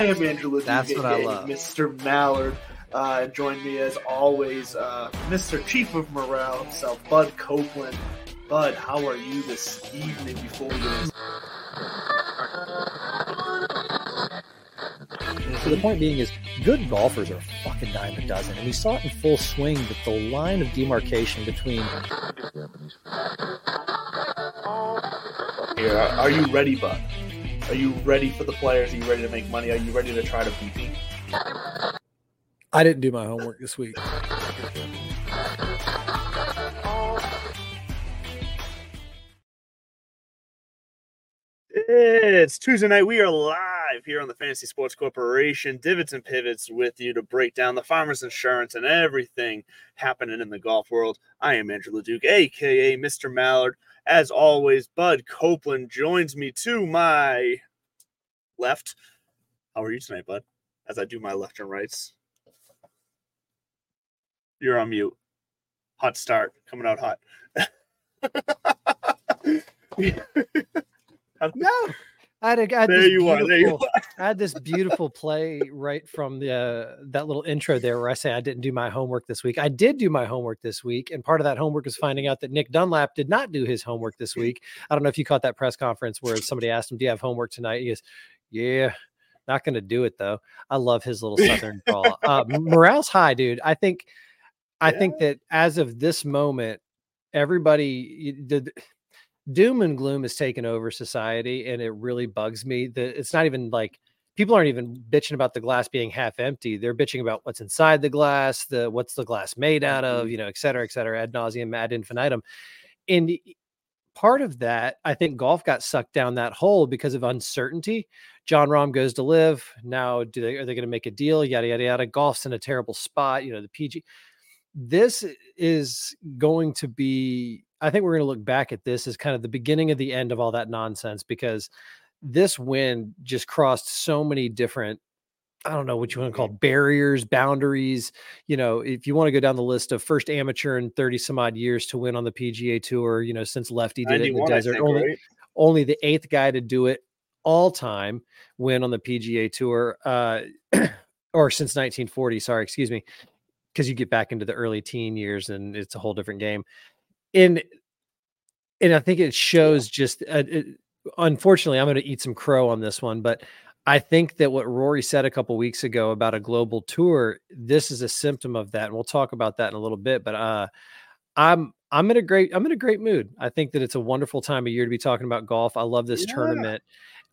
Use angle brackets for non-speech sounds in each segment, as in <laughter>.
I am Angela. That's what I love. Mr. Mallard. Uh, join me as always, uh, Mr. Chief of Morale himself, Bud Copeland. Bud, how are you this evening before we So the point being is good golfers are fucking dime a dozen. And we saw it in full swing that the line of demarcation between here, are you ready, Bud? Are you ready for the players? Are you ready to make money? Are you ready to try to beat me? I didn't do my homework this week. It's Tuesday night. We are live here on the Fantasy Sports Corporation, Divots and Pivots, with you to break down the farmers insurance and everything happening in the golf world. I am Andrew LeDuc, aka Mr. Mallard. As always, Bud Copeland joins me to my left. How are you tonight, Bud? As I do my left and rights. You're on mute. Hot start, coming out hot. <laughs> <laughs> No, I had, a, I had There this you are, there you beautiful- I had this beautiful play right from the uh, that little intro there where I say I didn't do my homework this week. I did do my homework this week, and part of that homework is finding out that Nick Dunlap did not do his homework this week. I don't know if you caught that press conference where somebody asked him, "Do you have homework tonight?" He goes, "Yeah." Not going to do it though. I love his little <laughs> southern drawl. Uh, morale's high, dude. I think, I think that as of this moment, everybody the doom and gloom has taken over society, and it really bugs me. That it's not even like people aren't even bitching about the glass being half empty. They're bitching about what's inside the glass, the what's the glass made out of, mm-hmm. you know, et cetera, et cetera, ad nauseum, ad infinitum. And part of that, I think golf got sucked down that hole because of uncertainty. Jon Rahm goes to LIV. Now, do they are they going to make a deal? Yada yada yada. Golf's in a terrible spot. You know, the PG. This is going to be. I think we're going to look back at this as kind of the beginning of the end of all that nonsense because this win just crossed so many different I don't know what you want to call barriers, boundaries. You know, if you want to go down the list of first amateur in 30 some odd years to win on the PGA tour, you know, since Lefty did it in the desert, think, only, right? only the eighth guy to do it all time win on the PGA tour, uh, <clears throat> or since 1940. Sorry, excuse me, because you get back into the early teen years and it's a whole different game. And and I think it shows just. Uh, it, unfortunately, I'm going to eat some crow on this one, but I think that what Rory said a couple weeks ago about a global tour, this is a symptom of that, and we'll talk about that in a little bit. But uh, I'm I'm in a great I'm in a great mood. I think that it's a wonderful time of year to be talking about golf. I love this Yeah. tournament.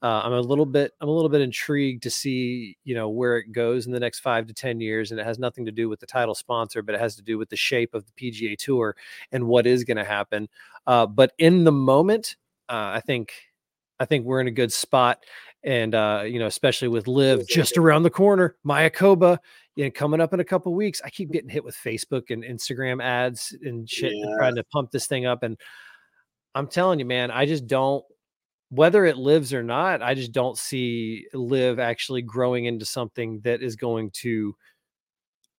Uh, I'm a little bit I'm a little bit intrigued to see you know where it goes in the next five to ten years, and it has nothing to do with the title sponsor, but it has to do with the shape of the PGA Tour and what is going to happen. Uh, but in the moment, uh, I think I think we're in a good spot, and uh, you know especially with LIV just <laughs> around the corner, Mayakoba. You know, coming up in a couple weeks, I keep getting hit with Facebook and Instagram ads and shit, and Yeah. trying to pump this thing up. And I'm telling you, man, I just don't whether it lives or not, I just don't see LIV actually growing into something that is going to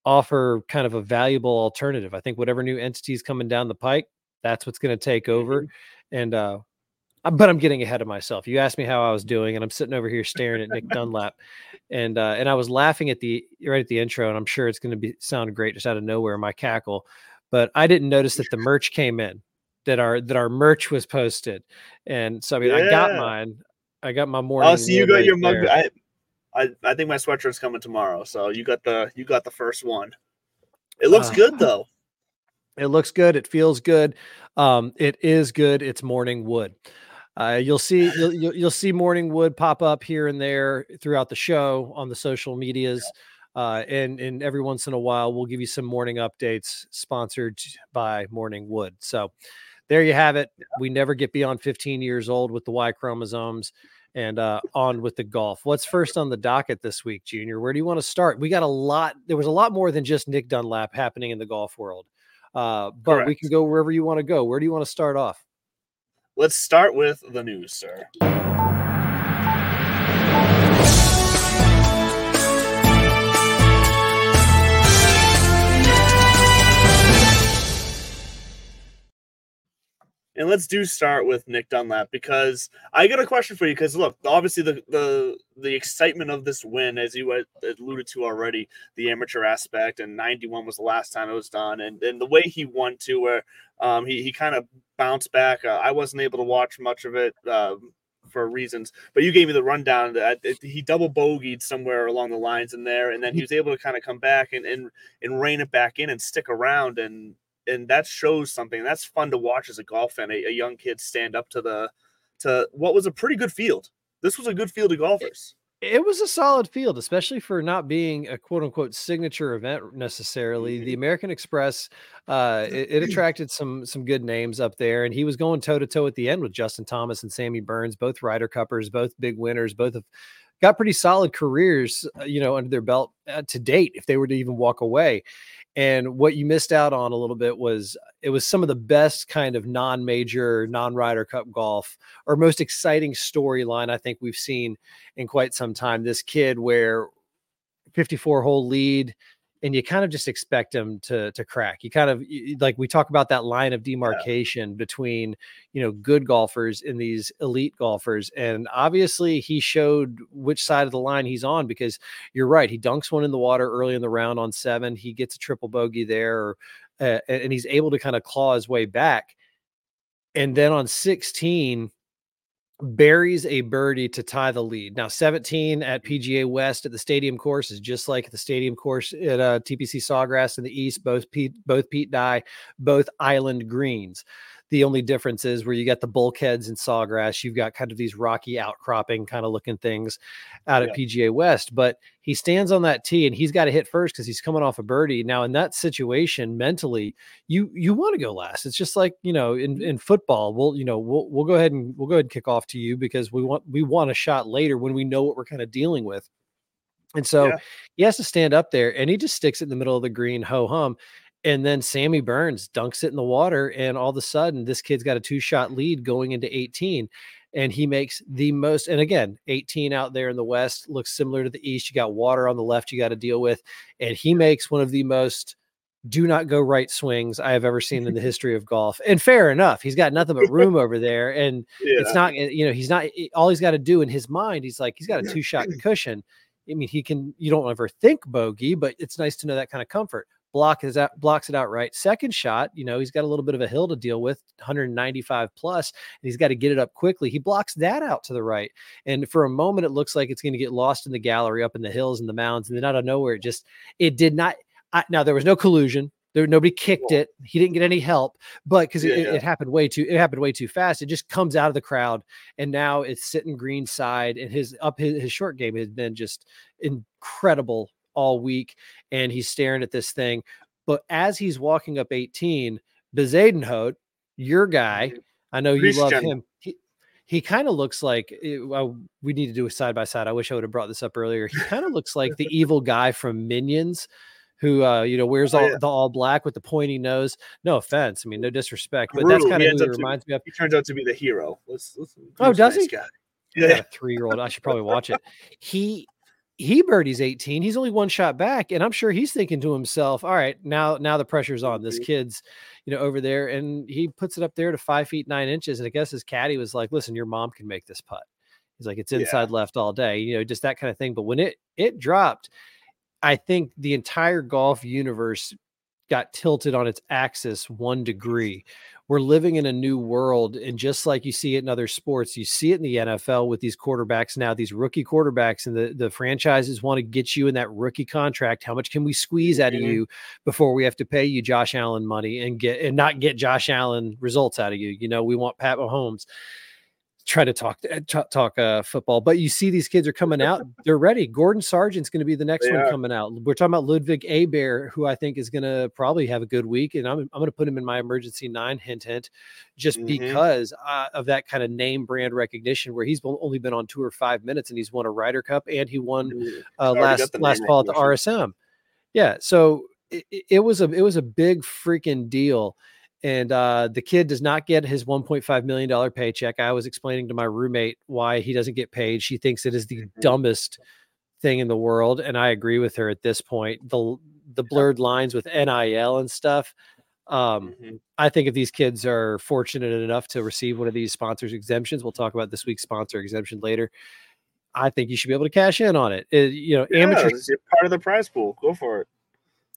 offer kind of a valuable alternative. I think whatever new entity is coming down the pike, that's what's going to take over. And uh uh, but I'm getting ahead of myself. You asked me how I was doing, and I'm sitting over here staring at Nick Dunlap, and uh, and I was laughing at the right at the intro, and I'm sure it's going to be sound great just out of nowhere, my cackle. But I didn't notice that the merch came in, that our that our merch was posted, and so I mean I got mine. I got my morning. Oh, so you got your mug. I, I, I think my sweatshirt's coming tomorrow. So you got the you got the first one. It looks Ah. good though. It looks good. It feels good. Um, it is good. It's morning wood. Uh, you'll see you'll, <laughs> you'll you'll see morning wood pop up here and there throughout the show on the social medias. Uh, and and every once in a while we'll give you some morning updates sponsored by Morning Wood. So there you have it. We never get beyond 15 years old with the Y chromosomes and uh, on with the golf. What's first on the docket this week, Junior? Where do you want to start? We got a lot. There was a lot more than just Nick Dunlap happening in the golf world. Uh, but we can go wherever you want to go. Where do you want to start off? Let's start with the news, sir. And let's do start with Nick Dunlap because I got a question for you. Because look, obviously the the the excitement of this win, as you alluded to already, the amateur aspect, and '91 was the last time it was done, and and the way he won to where um, he he kind of bounced back. Uh, I wasn't able to watch much of it. Um, for reasons, but you gave me the rundown that he double bogeyed somewhere along the lines in there, and then he was able to kind of come back and and and rein it back in and stick around, and and that shows something. That's fun to watch as a golf fan. A, a, young kid stand up to the to what was a pretty good field. This was a good field of golfers. It, it was a solid field, especially for not being a quote unquote signature event necessarily. Mm-hmm. The American Express, uh, it, it, <clears throat> attracted some some good names up there, and he was going toe to toe at the end with Justin Thomas and Sammy Burns, both Ryder Cuppers, both big winners, both of got pretty solid careers, uh, you know, under their belt uh, to date if they were to even walk away. And what you missed out on a little bit was it was some of the best kind of non-major, non-Ryder Cup golf or most exciting storyline I think we've seen in quite some time. This kid where 54 hole lead, and you kind of just expect him to to crack. You kind of like we talk about that line of demarcation yeah. between you know good golfers and these elite golfers, and obviously he showed which side of the line he's on because you're right. He dunks one in the water early in the round on seven. He gets a triple bogey there, uh, and he's able to kind of claw his way back. And then on 16, buries a birdie to tie the lead. Now, 17 at PGA West at the stadium course is just like the stadium course at uh, TPC Sawgrass in the East, both Pete, both Pete Dye, both island greens. The only difference is where you got the bulkheads and sawgrass, you've got kind of these rocky outcropping kind of looking things out at PGA West. But he stands on that tee and he's got to hit first because he's coming off a birdie. Now, in that situation, mentally, you you want to go last. It's just like you know in, mm-hmm. in football, we'll you know we'll we'll go ahead and we'll go ahead and kick off to you because we want we want a shot later when we know what we're kind of dealing with. And so yeah. he has to stand up there and he just sticks it in the middle of the green, ho hum. And then Sammy Burns dunks it in the water, and all of a sudden, this kid's got a two shot lead going into 18. And he makes the most, and again, 18 out there in the West looks similar to the East. You got water on the left, you got to deal with. And he makes one of the most do not go right swings I have ever seen in the <laughs> history of golf. And fair enough, he's got nothing but room over there. And yeah. it's not, eh, you know, he's not all he's got to do in his mind. He's like, he's got a two shot cushion. I mean, he can, you don't ever think bogey, but it's nice to know that kind of comfort block is out, blocks it out right. Second shot, you know, he's got a little bit of a hill to deal with, 195 plus, and he's got to get it up quickly. He blocks that out to the right, and for a moment, it looks like it's going to get lost in the gallery up in the hills and the mounds, and then out of nowhere, it just it did not. I, now there was no collusion. There nobody kicked it. He didn't get any help, but because yeah, it, yeah. it, happened way too it happened way too fast. It just comes out of the crowd, and now it's sitting green side, and his up his, his short game has been just incredible all week and he's staring at this thing. But as he's walking up 18, Bezuidenhout, your guy. I know you love him. He, he kind of looks like eh, well, we need to do a side by side. I wish I would have brought this up earlier. He kind of looks like the evil guy from Minions who uh, you know wears oh, all yeah. the all black with the pointy nose. No offense, I mean no disrespect, but that's kind of who he reminds to, me of. He turns out to be the hero. Let's, let's, oh, does nice he? Guy. Yeah, three year old. I should probably watch it. He he birdies 18 he's only one shot back and i'm sure he's thinking to himself all right now now the pressure's on this mm-hmm. kid's you know over there and he puts it up there to five feet nine inches and i guess his caddy was like listen your mom can make this putt he's like it's inside yeah. left all day you know just that kind of thing but when it it dropped i think the entire golf universe got tilted on its axis one degree we're living in a new world. And just like you see it in other sports, you see it in the NFL with these quarterbacks now, these rookie quarterbacks, and the, the franchises want to get you in that rookie contract. How much can we squeeze out mm-hmm. of you before we have to pay you Josh Allen money and get and not get Josh Allen results out of you? You know, we want Pat Mahomes try to talk uh, talk, uh, football. But you see, these kids are coming out; <laughs> they're ready. Gordon Sargent's going to be the next they one are. coming out. We're talking about Ludvig Aberg, who I think is going to probably have a good week, and I'm I'm going to put him in my emergency nine. Hint, hint, just mm-hmm. because uh, of that kind of name brand recognition, where he's only been on tour five minutes and he's won a Ryder Cup and he won mm-hmm. uh, last last fall at the RSM. Yeah, so it, it was a it was a big freaking deal and uh, the kid does not get his 1.5 million dollar paycheck. I was explaining to my roommate why he doesn't get paid. She thinks it is the mm-hmm. dumbest thing in the world, and I agree with her at this point. the The blurred lines with NIL and stuff. Um, mm-hmm. I think if these kids are fortunate enough to receive one of these sponsors exemptions, we'll talk about this week's sponsor exemption later. I think you should be able to cash in on it. it you know, yeah, amateur part of the prize pool. Go for it.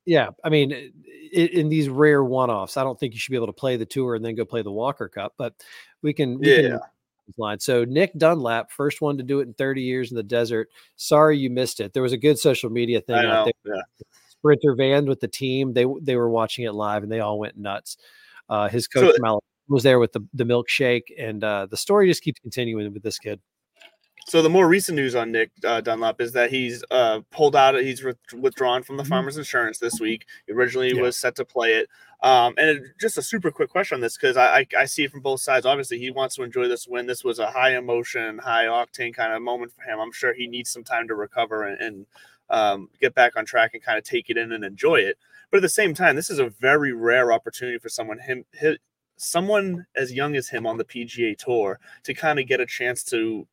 Yeah, I mean, in, in these rare one-offs, I don't think you should be able to play the tour and then go play the Walker Cup, but we can. We yeah. Can line. So Nick Dunlap, first one to do it in 30 years in the desert. Sorry you missed it. There was a good social media thing out there. Yeah. Sprinter van with the team. They they were watching it live and they all went nuts. Uh, his coach so, from was there with the the milkshake, and uh, the story just keeps continuing with this kid. So the more recent news on Nick uh, Dunlap is that he's uh, pulled out. He's re- withdrawn from the mm-hmm. Farmers Insurance this week. He originally yeah. was set to play it. Um, and it, just a super quick question on this because I, I, I see it from both sides. Obviously, he wants to enjoy this win. This was a high emotion, high octane kind of moment for him. I'm sure he needs some time to recover and, and um, get back on track and kind of take it in and enjoy it. But at the same time, this is a very rare opportunity for someone him, his, someone as young as him on the PGA Tour to kind of get a chance to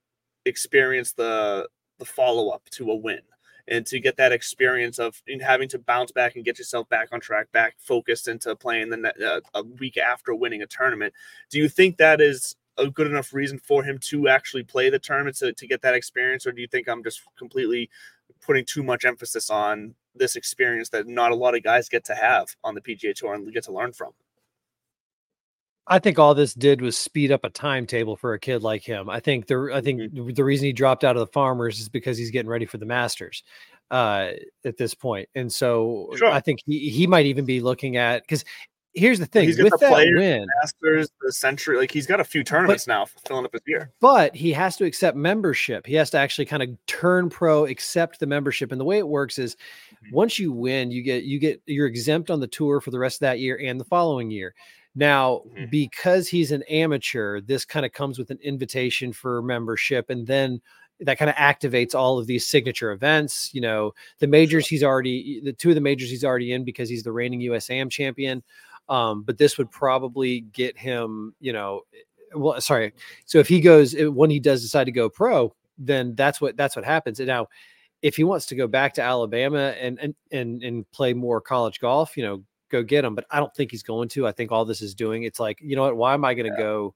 experience the the follow up to a win and to get that experience of having to bounce back and get yourself back on track, back focused into playing the uh, a week after winning a tournament. Do you think that is a good enough reason for him to actually play the tournament to, to get that experience, or do you think I'm just completely putting too much emphasis on this experience that not a lot of guys get to have on the PGA Tour and get to learn from? I think all this did was speed up a timetable for a kid like him. I think the I think mm-hmm. the reason he dropped out of the Farmers is because he's getting ready for the Masters uh, at this point. and so sure. I think he he might even be looking at because here's the thing he's with that players, win, Masters, the Century, like he's got a few tournaments but, now filling up his year. But he has to accept membership. He has to actually kind of turn pro, accept the membership, and the way it works is mm-hmm. once you win, you get you get you're exempt on the tour for the rest of that year and the following year. Now, mm-hmm. because he's an amateur, this kind of comes with an invitation for membership, and then that kind of activates all of these signature events. You know, the majors he's already the two of the majors he's already in because he's the reigning USAM champion. Um, but this would probably get him, you know, well, sorry. So if he goes when he does decide to go pro, then that's what that's what happens. And now, if he wants to go back to Alabama and and and and play more college golf, you know, go get him. But I don't think he's going to. I think all this is doing, it's like, you know what? Why am I going to yeah. go?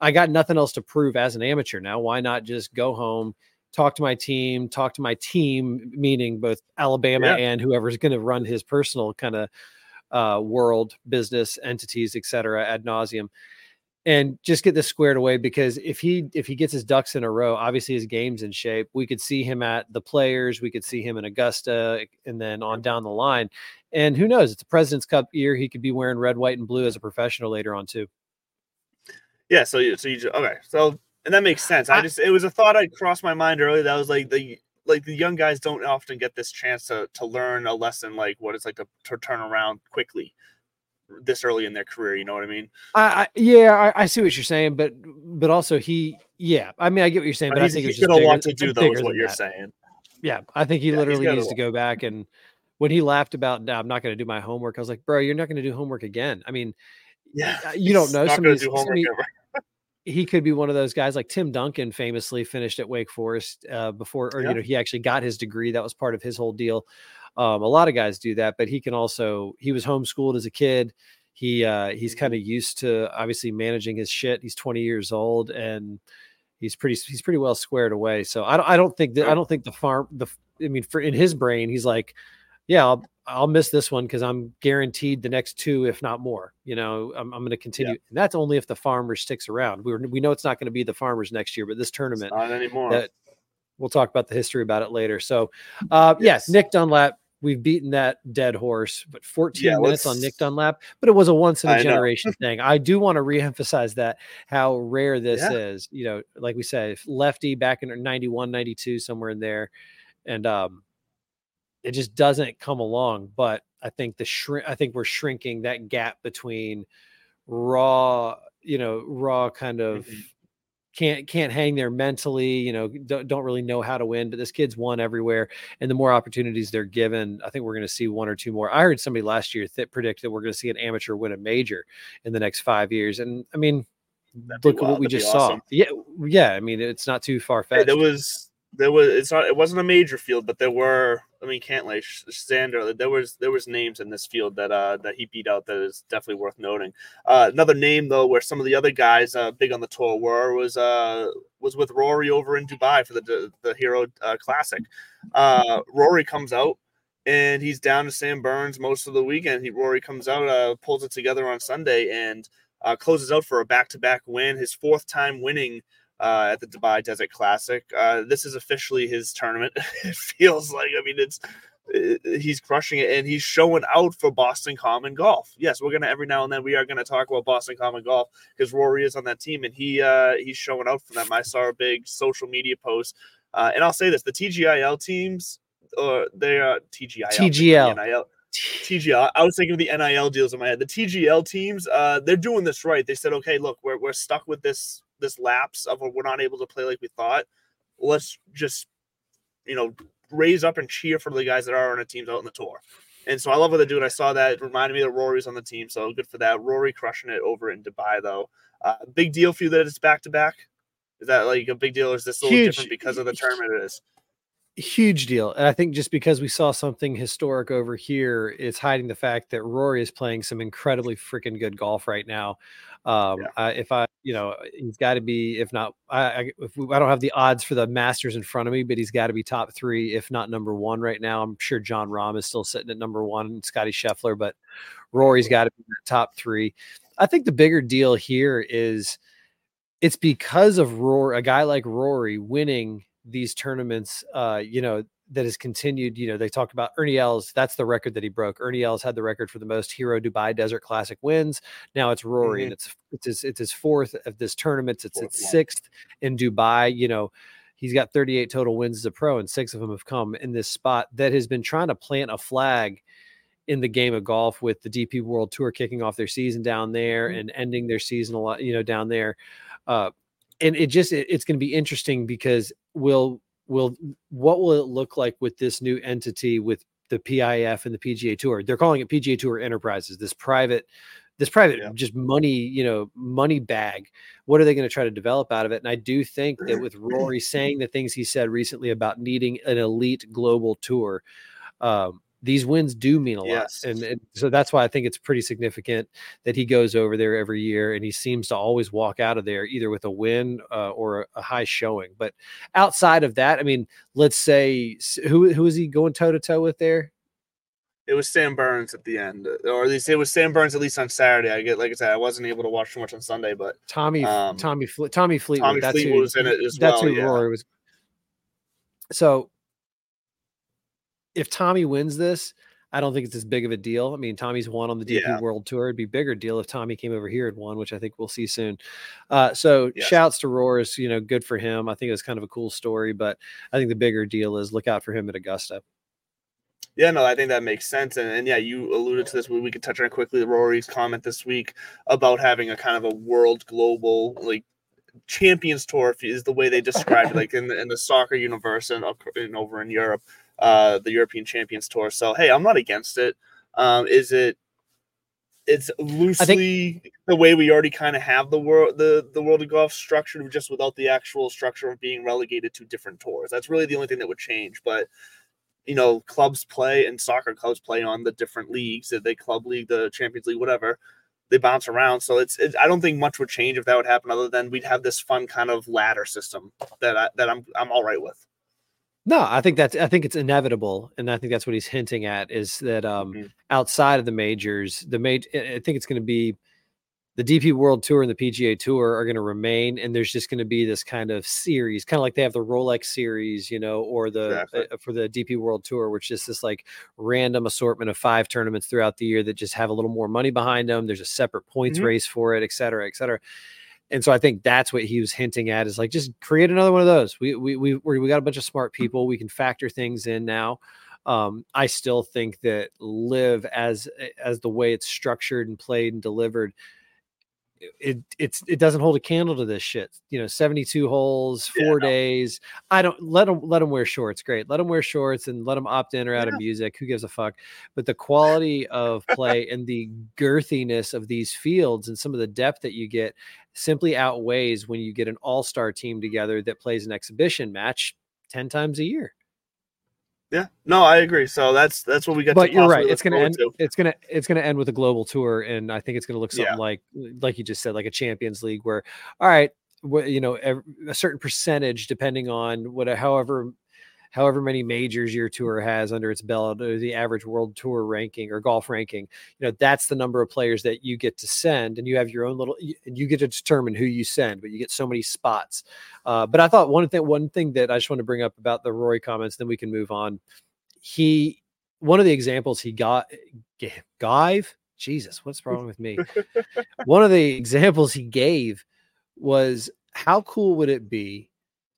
I got nothing else to prove as an amateur now. Why not just go home, talk to my team, talk to my team, meaning both Alabama yeah. and whoever's going to run his personal kind of uh, world, business entities, et cetera, ad nauseum, and just get this squared away. Because if he if he gets his ducks in a row, obviously his game's in shape. We could see him at the Players, we could see him in Augusta, and then on down the line. And who knows? It's a President's Cup year. He could be wearing red, white, and blue as a professional later on too. Yeah. So you, so you just, okay. So and that makes sense. I, just it was a thought I crossed my mind earlier. That was like the like the young guys don't often get this chance to to learn a lesson like what it's like to, to turn around quickly this early in their career. You know what I mean? I, I yeah, I, I, see what you're saying, but but also he, yeah, I mean, I get what you're saying, but, but I think he's gonna want to do though. Is what you're that. saying? Yeah, I think he yeah, literally needs to go back and when he laughed about I'm not going to do my homework, I was like, bro, you're not going to do homework again. I mean, yeah, you don't know. Somebody, he could be one of those guys like Tim Duncan famously finished at Wake Forest uh, before, or yeah. you know, he actually got his degree. That was part of his whole deal. Um, a lot of guys do that, but he can also. He was homeschooled as a kid. He uh, he's kind of mm-hmm. used to obviously managing his shit. He's 20 years old and he's pretty he's pretty well squared away. So I don't I don't think that I don't think the farm the I mean for in his brain he's like yeah, I'll, I'll miss this one because I'm guaranteed the next two, if not more. You know, I'm, I'm going to continue. Yeah. And that's only if the farmer sticks around. We we know it's not going to be the farmers next year, but this tournament, it's not anymore. That, we'll talk about the history about it later. So, uh, yes. Nick Dunlap. We've beaten that dead horse, but 14 yeah, minutes on Nick Dunlap, but it was a once in a <laughs> generation thing. I do want to reemphasize that how rare this yeah. is. You know, like we said, lefty back in 91, 92, somewhere in there. And um, it just doesn't come along. But I think the shrink, I think we're shrinking that gap between raw, you know, raw kind of mm-hmm. can't can't hang there mentally, you know, don't, don't really know how to win. But this kid's won everywhere, and the more opportunities they're given, I think we're going to see one or two more. I heard somebody last year that predict that we're going to see an amateur win a major in the next five years, and I mean. That'd look at what we just saw. Yeah, yeah. I mean, it's not too far fetched. Hey, there was there was it's not it wasn't a major field, but there were I mean Cantlay, Xander, there was there was names in this field that uh that he beat out that is definitely worth noting. Uh, another name though, where some of the other guys uh, big on the tour were was uh was with Rory over in Dubai for the the Hero uh, Classic. Uh, Rory comes out and he's down to Sam Burns most of the weekend. He Rory comes out, uh, pulls it together on Sunday, and uh, closes out for a back to back win, his fourth time winning uh, at the Dubai Desert Classic. Uh, this is officially his tournament. <laughs> it feels like. I mean, it's it, he's crushing it, and he's showing out for Boston Common Golf. Yes, we're gonna every now and then we are gonna talk about Boston Common Golf because Rory is on that team, and he uh, he's showing out for them. I saw a big social media post, uh, and I'll say this: the TGIL teams, or they are TGIL, TGL. NIL, TGL. I was thinking of the NIL deals in my head. The TGL teams, uh, they're doing this right. They said, okay, look, we're, we're stuck with this this lapse of we're not able to play like we thought. Let's just, you know, raise up and cheer for the guys that are on the teams out in the tour. And so I love what they do. And I saw that it reminded me that Rory's on the team. So good for that. Rory crushing it over in Dubai, though. Uh, big deal for you that it's back to back. Is that like a big deal, or is this a little Huge. different because of the tournament it is? huge deal. And I think just because we saw something historic over here, it's hiding the fact that Rory is playing some incredibly freaking good golf right now. Um, Yeah. I, if I, you know, he's got to be, if not, I, I, if we, I don't have the odds for the Masters in front of me, but he's got to be top three, if not number one right now. I'm sure Jon Rahm is still sitting at number one, and Scotty Scheffler, but Rory's got to be the top three. I think the bigger deal here is it's because of Rory, a guy like Rory winning these tournaments, uh, you know, that has continued. You know, they talked about Ernie Els. That's the record that he broke. Ernie Els had the record for the most Hero Dubai Desert Classic wins. Now it's Rory, and it's it's his, it's his fourth of this tournament. It's Fourth its one. sixth in Dubai. You know, he's got 38 total wins as a pro, and six of them have come in this spot that has been trying to plant a flag in the game of golf with the DP World Tour kicking off their season down there Mhm. and ending their season a lot, you know, down there. Uh, and it just it- it's going to be interesting because will will what will it look like with this new entity with the PIF and the PGA Tour? They're calling it PGA Tour Enterprises. This private this private Yeah. just money you know money bag what are they going to try to develop out of it and i do think that with rory saying the things he said recently about needing an elite global tour um, these wins do mean a Yes. lot and, and so that's why i think it's pretty significant that he goes over there every year and he seems to always walk out of there either with a win uh, or a, high showing but outside of that i mean let's say who who is he going toe to toe with there It was Sam Burns at the end, or at least it was Sam Burns at least on Saturday. I get, like I said, I wasn't able to watch too much on Sunday, but tommy Um, tommy Fle- tommy fleetwood Tommy that's Fleetwood who, was in it as that's well, That's who yeah. rory was so if tommy wins this I don't think it's as big of a deal. I mean, Tommy's won on the DP Yeah. World Tour. It'd be a bigger deal if Tommy came over here and won, which I think we'll see soon. Uh, so Yes. shouts to Roars, you know, good for him. I think it was kind of a cool story, but I think the bigger deal is look out for him at Augusta. Yeah, no, I think that makes sense. And, and yeah, you alluded to this. We, we could touch on it quickly. Rory's comment this week about having a kind of a world global like champions tour if- is the way they described it, like in the, in the soccer universe and, and over in Europe, uh, the European Champions Tour. So hey, I'm not against it. Um, is it? It's loosely the way we already kind of have the world the the world of golf structured, just without the actual structure of being relegated to different tours. That's really the only thing that would change. But you know, clubs play and soccer clubs play on the different leagues. They club league, the Champions League, whatever. They bounce around, so it's. It, I don't think much would change if that would happen, other than we'd have this fun kind of ladder system that I, that I'm I'm all right with. No, I think that's I think it's inevitable, and I think that's what he's hinting at is that um, Mhm. outside of the majors, the major I think it's going to be the DP World Tour and the PGA Tour are going to remain, and there's just going to be this kind of series, kind of like they have the Rolex series, you know, or the Exactly. uh, for the DP World Tour, which is this like random assortment of five tournaments throughout the year that just have a little more money behind them. There's a separate points Mhm. race for it, et cetera, et cetera. And so I think that's what he was hinting at is like just create another one of those. We we we we got a bunch of smart people. We can factor things in now. Um, I still think that LIV as as the way it's structured and played and delivered. It it's it doesn't hold a candle to this shit. You know, seventy two holes, Yeah, four no. days. I don't let them let them wear shorts. Great, let them wear shorts and let them opt in or out of music. Who gives a fuck? But the quality of play and the girthiness of these fields and some of the depth that you get simply outweighs when you get an all-star team together that plays an exhibition match 10 times a year. Yeah, no, I agree. So that's that's what we got. But you're right. It's gonna end. To. It's gonna it's gonna end with a global tour, and I think it's gonna look something yeah. like like you just said, like a Champions League, where all right, you know, a certain percentage, depending on what, however however many majors your tour has under its belt or the average world tour ranking or golf ranking you know that's the number of players that you get to send and you have your own little and you get to determine who you send but you get so many spots. Uh, but i thought one thing one thing that i just want to bring up about the rory comments then we can move on. He one of the examples he got gave jesus what's wrong with me? <laughs> One of the examples he gave was how cool would it be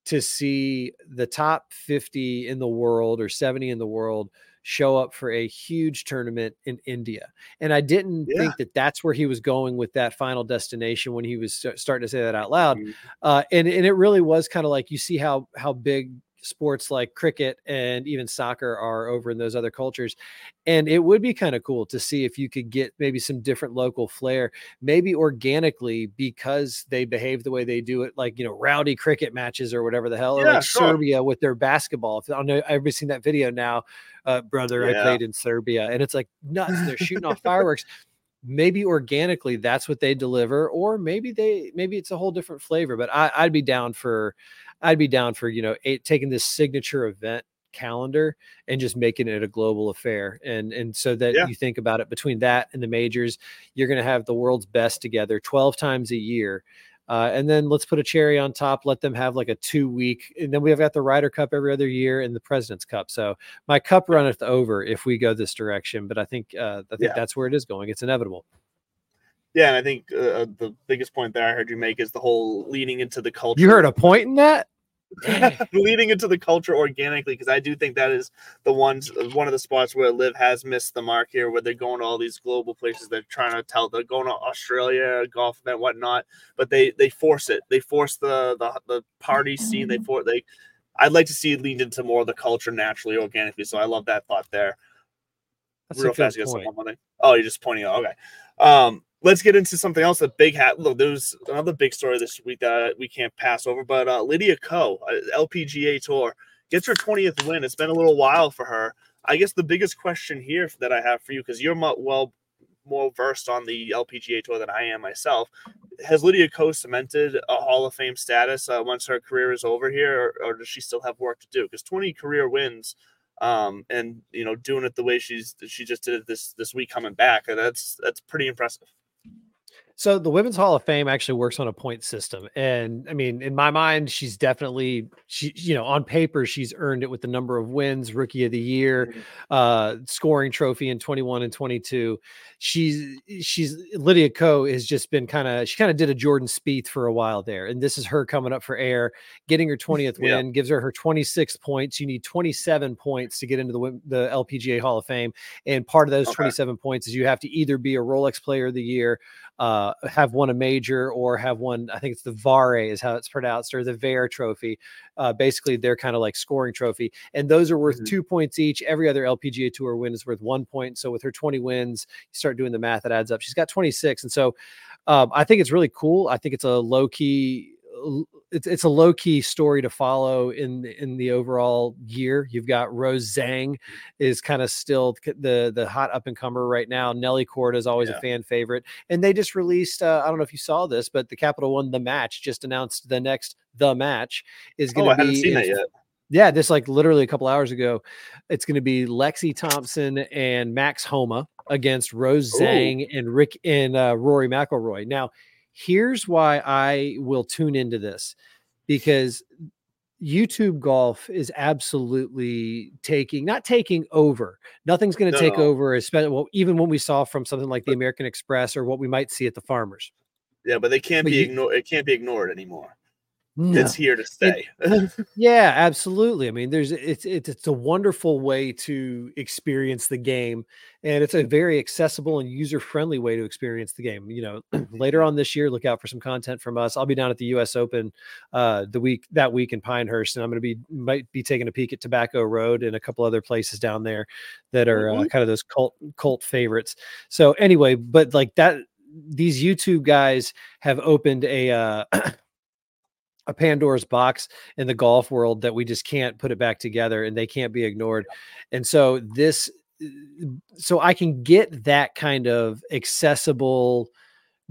to see the top 50 in the world or 70 in the world show up for a huge tournament in India. And I didn't yeah. think that that's where he was going with that final destination when he was starting to say that out loud. Mm-hmm. Uh, and, and it really was kind of like you see how how big sports like cricket and even soccer are over in those other cultures. And it would be kind of cool to see if you could get maybe some different local flair, maybe organically because they behave the way they do it, like, you know, rowdy cricket matches or whatever the hell, yeah, or like sure. Serbia with their basketball. I know I've seen that video now, uh, brother, yeah. I played in Serbia and it's like nuts. They're shooting off <laughs> fireworks maybe organically that's what they deliver or maybe they maybe it's a whole different flavor but I, would be down for I'd be down for you know eight, taking this signature event calendar and just making it a global affair and and so that yeah. you think about it between that and the majors you're going to have the world's best together 12 times a year uh, and then let's put a cherry on top let them have like a two week and then we've got the Ryder Cup every other year and the president's cup so my cup runneth over if we go this direction but i think uh, i think yeah. that's where it is going it's inevitable yeah, and I think uh, the biggest point that I heard you make is the whole leading into the culture. You heard a point in that? <laughs> leading into the culture organically because I do think that is the ones one of the spots where LIV has missed the mark here, where they're going to all these global places. They're trying to tell they're going to Australia, golf event, whatnot, but they they force it. They force the the, the party scene. They for they. I'd like to see it leaned into more of the culture naturally, organically. So I love that thought there. That's Real fast, you got Oh, you're just pointing out. Okay. Um, let's get into something else. A big hat. Look, there's another big story this week that we can't pass over. But uh, Lydia Ko, uh, LPGA Tour, gets her 20th win. It's been a little while for her. I guess the biggest question here that I have for you, because you're well more versed on the LPGA Tour than I am myself, has Lydia Ko cemented a Hall of Fame status uh, once her career is over here, or, or, does she still have work to do? Because 20 career wins. Um, and you know, doing it the way she's she just did it this this week coming back, that's that's pretty impressive. So the Women's Hall of Fame actually works on a point system, and I mean, in my mind, she's definitely she, you know, on paper, she's earned it with the number of wins, Rookie of the Year, mm-hmm. uh, scoring trophy in twenty one and twenty two. She's she's Lydia Ko has just been kind of she kind of did a Jordan Spieth for a while there, and this is her coming up for air, getting her <laughs> twentieth win, gives her her twenty six points. You need twenty seven points to get into the the LPGA Hall of Fame, and part of those okay. twenty seven points is you have to either be a Rolex Player of the Year uh, have won a major or have won, I think it's the Vare is how it's pronounced, or the Vare trophy. Uh, basically, they're kind of like scoring trophy. And those are worth mm-hmm. two points each. Every other LPGA Tour win is worth one point. So with her 20 wins, you start doing the math, it adds up. She's got 26. And so um, I think it's really cool. I think it's a low key it's it's a low key story to follow in in the overall year. You've got Rose Zhang is kind of still the the hot up and comer right now. Nelly Korda is always yeah. a fan favorite, and they just released. Uh, I don't know if you saw this, but the Capital One the match just announced the next the match is going to oh, be. In, yeah, this like literally a couple hours ago. It's going to be Lexi Thompson and Max Homa against Rose Zhang Ooh. and Rick and uh, Rory McIlroy. Now Here's why I will tune into this because YouTube golf is absolutely taking, not taking over. Nothing's going to no. take over, especially well, even when we saw from something like the American Express or what we might see at the Farmers. Yeah, but they can't but be ignored. It can't be ignored anymore. No. It's here to stay. It, <laughs> yeah, absolutely. I mean, there's it's, it's it's a wonderful way to experience the game, and it's a very accessible and user friendly way to experience the game. You know, <clears throat> later on this year, look out for some content from us. I'll be down at the U.S. Open uh, the week that week in Pinehurst, and I'm going to be might be taking a peek at Tobacco Road and a couple other places down there that are uh, mm-hmm. kind of those cult cult favorites. So anyway, but like that, these YouTube guys have opened a. Uh, <clears throat> a Pandora's box in the golf world that we just can't put it back together and they can't be ignored. And so this uh, so I can get that kind of accessible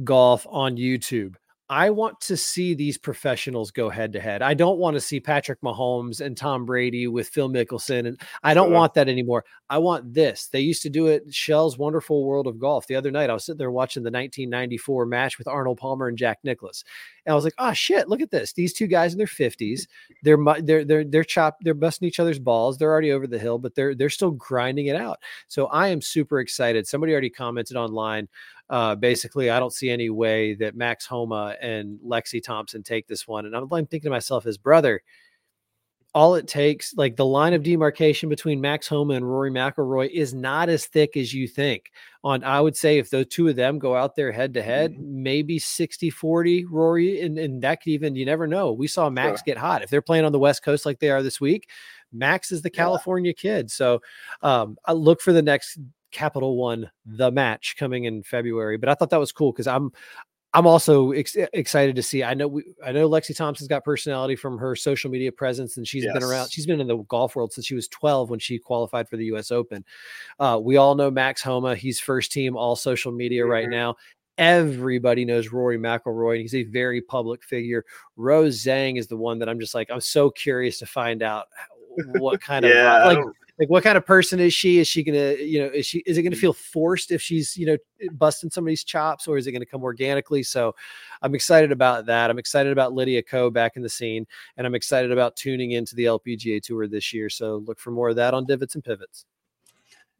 golf on YouTube. I want to see these professionals go head to head. I don't want to see Patrick Mahomes and Tom Brady with Phil Mickelson. And I don't sure. want that anymore. I want this. They used to do it Shell's Wonderful World of Golf. The other night, I was sitting there watching the 1994 match with Arnold Palmer and Jack Nicklaus. And I was like, oh shit, look at this. These two guys in their 50s, they're they're they're they're chopped, they're busting each other's balls. They're already over the hill, but they're they're still grinding it out. So I am super excited. Somebody already commented online uh, basically, I don't see any way that Max Homa and Lexi Thompson take this one. And I'm, I'm thinking to myself, his brother, all it takes, like the line of demarcation between Max Homa and Rory McIlroy, is not as thick as you think. On, I would say, if those two of them go out there head to head, mm-hmm. maybe 60 40 Rory, and, and that could even, you never know. We saw Max sure. get hot. If they're playing on the West Coast like they are this week, Max is the California yeah. kid. So um, I look for the next Capital One the match coming in February. But I thought that was cool because I'm I'm also ex- excited to see. I know we, I know Lexi Thompson's got personality from her social media presence, and she's yes. been around. She's been in the golf world since she was 12 when she qualified for the U.S. Open. Uh, we all know Max Homa. He's first team all social media mm-hmm. right now. Everybody knows Rory McIlroy, and he's a very public figure. Rose Zhang is the one that I'm just like I'm so curious to find out what <laughs> kind yeah, of like like what kind of person is she? Is she gonna you know is she is it gonna mm-hmm. feel forced if she's you know busting somebody's chops or is it gonna come organically? So i'm excited about that. I'm excited about lydia ko back in the scene and i'm excited about tuning into the lpga tour this year. So look for more of that on divots and pivots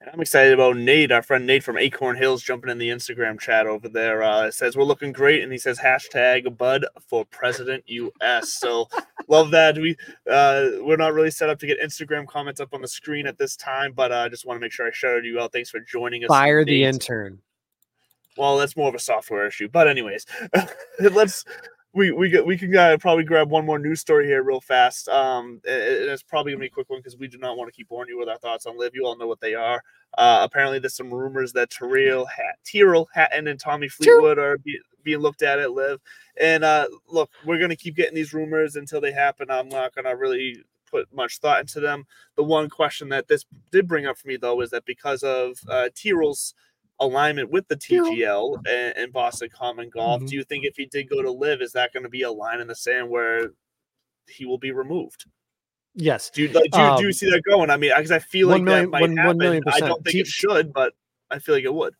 and I'm excited about Nate, our friend Nate from Acorn Hills, jumping in the Instagram chat over there. Uh, says we're looking great, and he says hashtag Bud for President US. So <laughs> love that. We uh, we're not really set up to get Instagram comments up on the screen at this time, but I uh, just want to make sure I shouted you out. Thanks for joining us. Fire Nate. the intern. Well, that's more of a software issue, but anyways, <laughs> let's we we get we can uh, probably grab one more news story here real fast. Um, it, it's probably gonna be a quick one because we do not want to keep boring you with our thoughts on LIV. You all know what they are. Uh, apparently, there's some rumors that Tyrrell, Hat, Tyrrell Hatton, and Tommy Fleetwood are be, being looked at at LIV. And uh, look, we're gonna keep getting these rumors until they happen. I'm not gonna really put much thought into them. The one question that this did bring up for me though is that because of uh, Tyrrell's alignment with the TGL and, and Boston Common Golf. Mm-hmm. Do you think if he did go to LIV, is that going to be a line in the sand where he will be removed? Yes. Do you, like, do, you, um, do you see that going? I mean, because I feel like million, that might one, happen. I don't think T- it should, but I feel like it would.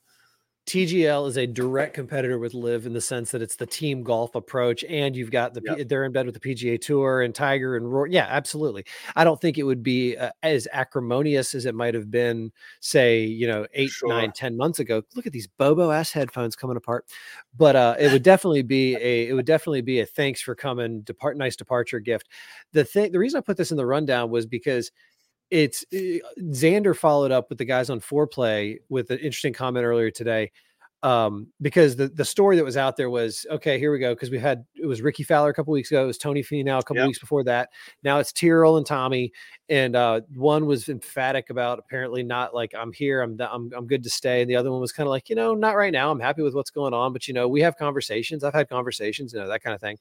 TGL is a direct competitor with LIV in the sense that it's the team golf approach, and you've got the yep. they're in bed with the PGA Tour and Tiger and Roar. Yeah, absolutely. I don't think it would be uh, as acrimonious as it might have been, say, you know, eight, sure. nine, ten months ago. Look at these Bobo ass headphones coming apart, but uh, it would definitely be a it would definitely be a thanks for coming, depart, nice departure gift. The thing, the reason I put this in the rundown was because it's eh, Xander followed up with the guys on Fore Play with an interesting comment earlier today. Um, because the, the story that was out there was okay, here we go. Because we had it was Rickie Fowler a couple weeks ago, it was Tony Finau a couple yep. weeks before that. Now it's Tyrrell and Tommy, and uh, one was emphatic about apparently not like I'm here, I'm I'm I'm good to stay, and the other one was kind of like you know not right now, I'm happy with what's going on, but you know we have conversations, I've had conversations, you know that kind of thing.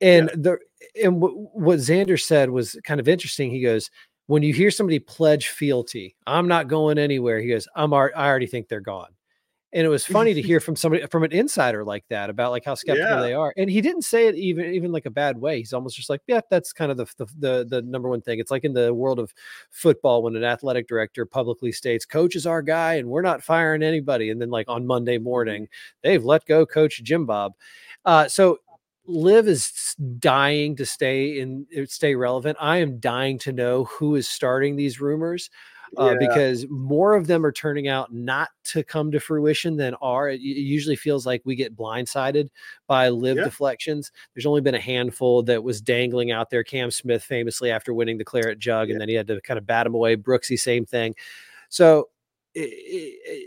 And yeah. the and w- what Xander said was kind of interesting. He goes, when you hear somebody pledge fealty, I'm not going anywhere. He goes, I'm I already think they're gone. And it was funny to <laughs> hear from somebody from an insider like that about like how skeptical yeah. they are. And he didn't say it even even like a bad way. He's almost just like, yeah, that's kind of the, the the the number one thing. It's like in the world of football when an athletic director publicly states, "Coach is our guy, and we're not firing anybody." And then like on Monday morning, mm-hmm. they've let go Coach Jim Bob. Uh, so LIV is dying to stay in uh, stay relevant. I am dying to know who is starting these rumors. Uh, yeah. because more of them are turning out not to come to fruition than are. It, usually feels like we get blindsided by LIV yeah. deflections. There's only been a handful that was dangling out there. Cam Smith famously after winning the Claret Jug, yeah. and then he had to kind of bat him away. Brooksy, same thing. So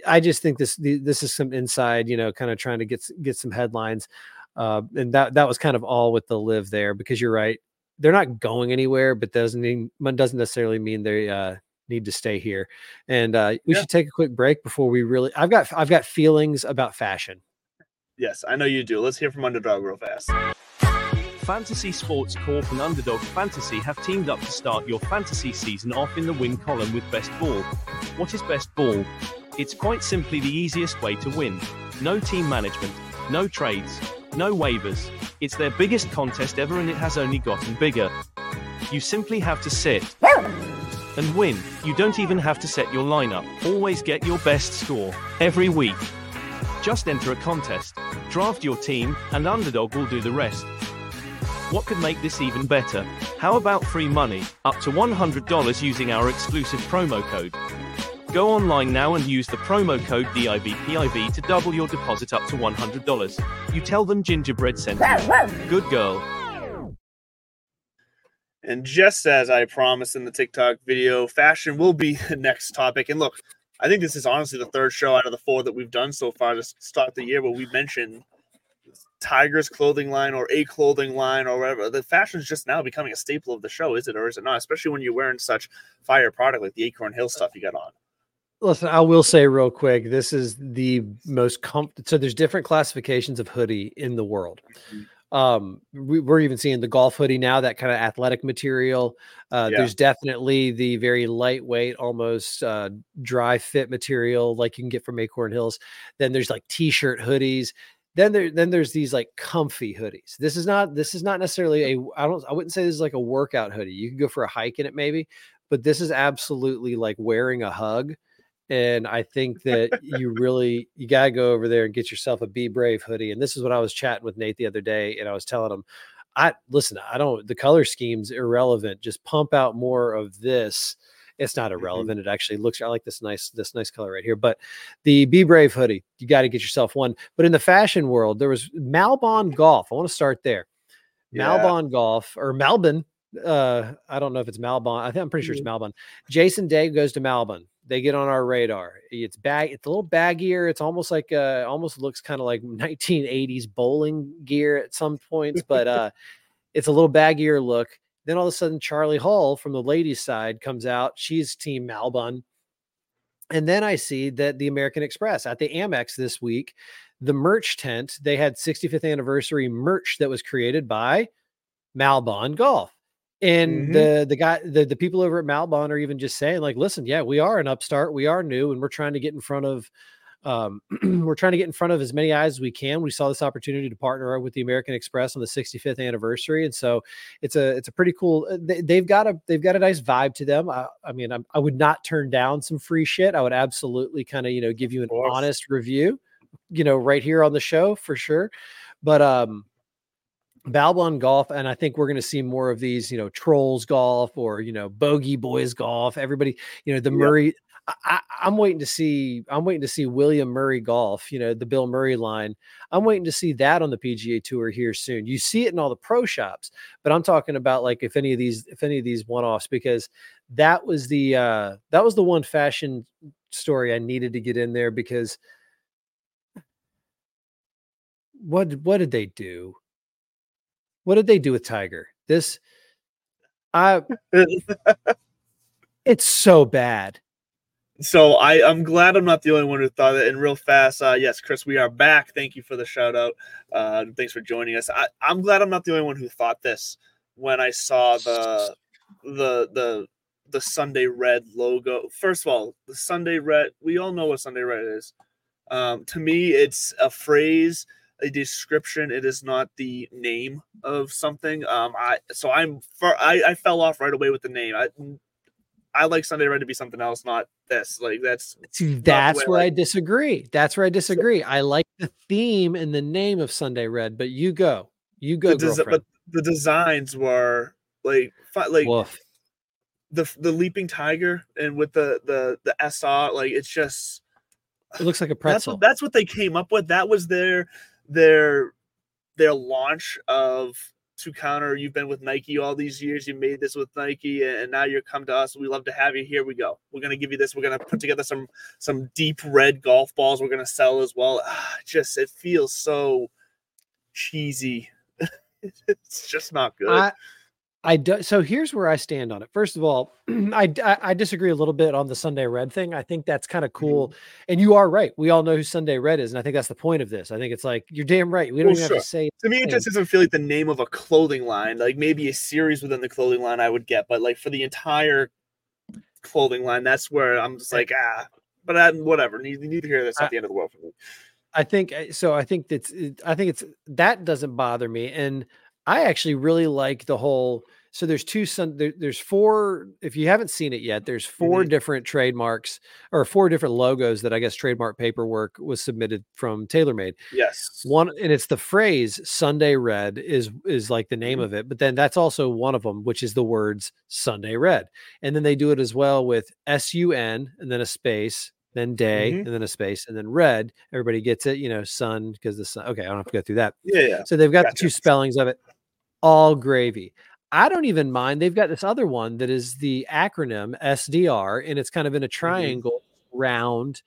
I just think this this is some inside, you know, kind of trying to get get some headlines. Uh, and that that was kind of all with the LIV there because you're right. They're not going anywhere, but doesn't mean doesn't necessarily mean they uh, need to stay here. And uh, we yeah. should take a quick break before we really. I've got I've got feelings about fashion. Yes, I know you do. Let's hear from Underdog real fast. Fantasy Sports Corp and Underdog Fantasy have teamed up to start your fantasy season off in the win column with Best Ball. What is Best Ball? It's quite simply the easiest way to win. No team management, no trades, no waivers. It's their biggest contest ever and it has only gotten bigger. You simply have to sit and win. You don't even have to set your lineup. Always get your best score every week. Just enter a contest, draft your team, and Underdog will do the rest. What could make this even better? How about free money, up to $100 using our exclusive promo code? Go online now and use the promo code DIVPIV to double your deposit up to $100. You tell them Gingerbread sent you. Good girl. And just as I promised in the TikTok video, fashion will be <laughs> the next topic. And look, I think this is honestly the third show out of the four that we've done so far to start the year where we mentioned Tiger's clothing line or a clothing line or whatever. The fashion is just now becoming a staple of the show, is it or is it not? Especially when you're wearing such fire product like the Acorn Hill stuff you got on. Listen, I will say real quick, this is the most comfortable. So there's different classifications of hoodie in the world. Mm-hmm. Um, we, are even seeing the golf hoodie now, that kind of athletic material. Uh, yeah. There's definitely the very lightweight, almost uh, dry fit material like you can get from Acorn Hills. Then there's like t-shirt hoodies. Then there, then there's these like comfy hoodies. This is not, this is not necessarily a. I don't, I wouldn't say this is like a workout hoodie. You could go for a hike in it maybe, but this is absolutely like wearing a hug and I think that you really you gotta go over there and get yourself a Be Brave hoodie. And this is what I was chatting with Nate the other day, and I was telling him, I listen, I don't the color scheme's irrelevant. Just pump out more of this. It's not mm-hmm. irrelevant. It actually looks I like this nice this nice color right here. But the Be Brave hoodie, you got to get yourself one. But in the fashion world, there was Malbon Golf. I want to start there. Yeah. Malbon Golf or Malbon. Uh, I don't know if it's Malbon. I think I'm pretty sure it's mm-hmm. Malbon. Jason Day goes to Malbon they get on our radar. It's bag. It's a little baggier. It's almost like uh, almost looks kind of like <laughs> 1980s bowling gear at some points, but <laughs> uh, it's a little baggier look. Then all of a sudden, Charley Hull from the ladies' side comes out. She's Team Malbon. And then I see that the American Express at the Amex this week, the merch tent, they had 65th anniversary merch that was created by Malbon Golf. And mm-hmm. the the guy the, the people over at Malbon are even just saying, like, listen, yeah, we are an upstart, we are new, and we're trying to get in front of um, <clears throat> we're trying to get in front of as many eyes as we can. We saw this opportunity to partner with the American Express on the 65th anniversary, and so it's a it's a pretty cool. Uh, they, have got a they've got a nice vibe to them. I, I mean, I'm, i would not turn down some free shit. I would absolutely kind of you know give you an honest review, you know, right here on the show for sure. But um, Malbon golf, and I think we're going to see more of these, you know, trolls golf or you know, bogey boys golf. Everybody, you know, the yep. Murray. I, am waiting to see. I'm waiting to see William Murray golf. You know, the Bill Murray line. I'm waiting to see that on the PGA Tour here soon. You see it in all the pro shops, but I'm talking about like if any of these, if any of these one offs, because that was the uh that was the one fashion story I needed to get in there because what what did they do? What did they do with Tiger? This, I, <laughs> it's so bad. So I, I'm glad I'm not the only one who thought it. And real fast, uh, yes, Chris, we are back. Thank you for the shout out. Uh, thanks for joining us. I, I'm glad I'm not the only one who thought this when I saw the the the the Sunday Red logo. First of all, the Sunday Red. We all know what Sunday Red is. Um, to me, it's a phrase a description. It is not the name of something. Um, I so I'm for I, I fell off right away with the name. I I like Sunday Red to be something else, not this. Like that's that's where I, like. I, disagree. That's where I disagree. I like the theme and the name of Sunday Red, but you go, you go, the desi- but the designs were like like Woof. the the leaping tiger and with the the the SR, like it's just. It looks like a pretzel. That's what, that's what they came up with. That was their their their launch of to counter you've been with Nike all these years you made this with Nike and now you're come to us we love to have you here we go. We're going to give you this we're going to put together some some deep red golf balls we're going to sell as well. Ah, just it feels so cheesy. <laughs> It's just not good. I, I do, so here's where I stand on it. First of all, <clears throat> I, I, I disagree a little bit on the Sunday Red thing. I think that's kind of cool, mm-hmm. and you are right. We all know who Sunday Red is, and I think that's the point of this. I think it's like you're damn right. We don't well, even sure. have to say. To me, it just doesn't feel like the name of a clothing line. Like maybe a series within the clothing line, I would get, but like for the entire clothing line, that's where I'm just like ah. But I, whatever. You need to hear this at the end of the world for me. I think eh, so. I think that's. I think it's that doesn't bother me, and I actually really like the whole. So there's two sun. There, there's four. If you haven't seen it yet, there's 4 mm-hmm. different trademarks or four different logos that I guess trademark paperwork was submitted from TaylorMade. Yes. One and it's the phrase Sunday Red is is like the name mm-hmm. of it, but then that's also one of them, which is the words Sunday Red, and then they do it as well with S U N and then a space then day, mm-hmm. and then a space, and then red. Everybody gets it, you know, sun because the sun. Okay, I don't have to go through that. Yeah, yeah. So they've got gotcha. the two spellings of it. All gravy. I don't even mind. They've got this other one that is the acronym SDR, and it's kind of in a mm-hmm. triangle mm-hmm. round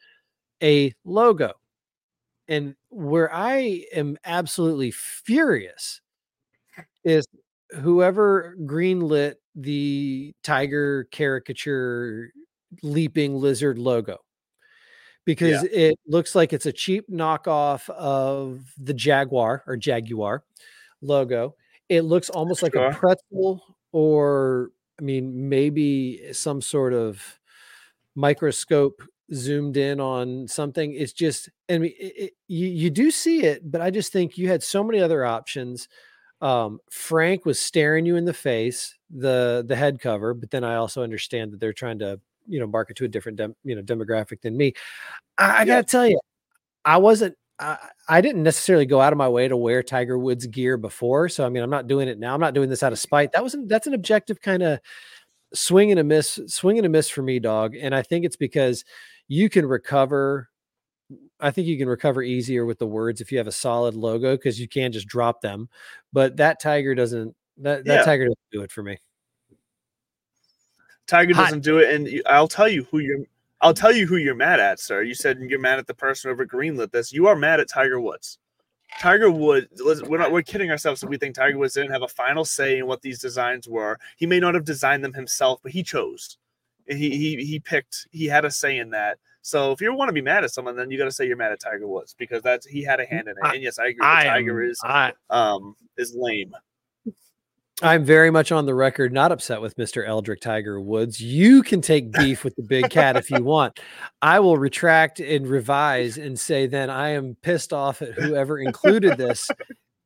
a logo. And where I am absolutely furious is whoever greenlit the tiger caricature leaping lizard logo because yeah. it looks like it's a cheap knockoff of the Jaguar or Jaguar logo. It looks almost sure. like a pretzel or I mean maybe some sort of microscope zoomed in on something. It's just I mean it, it, you you do see it, but I just think you had so many other options. Um, Frank was staring you in the face, the the head cover, but then I also understand that they're trying to you know market to a different dem, you know demographic than me. I, I gotta tell you, I wasn't. I, I didn't necessarily go out of my way to wear Tiger Woods gear before, so I mean, I'm not doing it now. I'm not doing this out of spite. That wasn't. That's an objective kind of swing and a miss, swing and a miss for me, dog. And I think it's because you can recover. I think you can recover easier with the words if you have a solid logo because you can just drop them. But that tiger doesn't. That that yeah. tiger doesn't do it for me. Tiger doesn't do it, and I'll tell you who you're. I'll tell you who you're mad at, sir. You said you're mad at the person over greenlit this. You are mad at Tiger Woods. Tiger Woods. We're not. We're kidding ourselves if we think Tiger Woods didn't have a final say in what these designs were. He may not have designed them himself, but he chose. He he he picked. He had a say in that. So if you want to be mad at someone, then you got to say you're mad at Tiger Woods because that's he had a hand in it. And yes, I agree. I Tiger is I, um is lame. I'm very much on the record, not upset with Mr. Eldrick Tiger Woods. You can take <laughs> beef with the big cat if you want. I will retract and revise and say then I am pissed off at whoever included this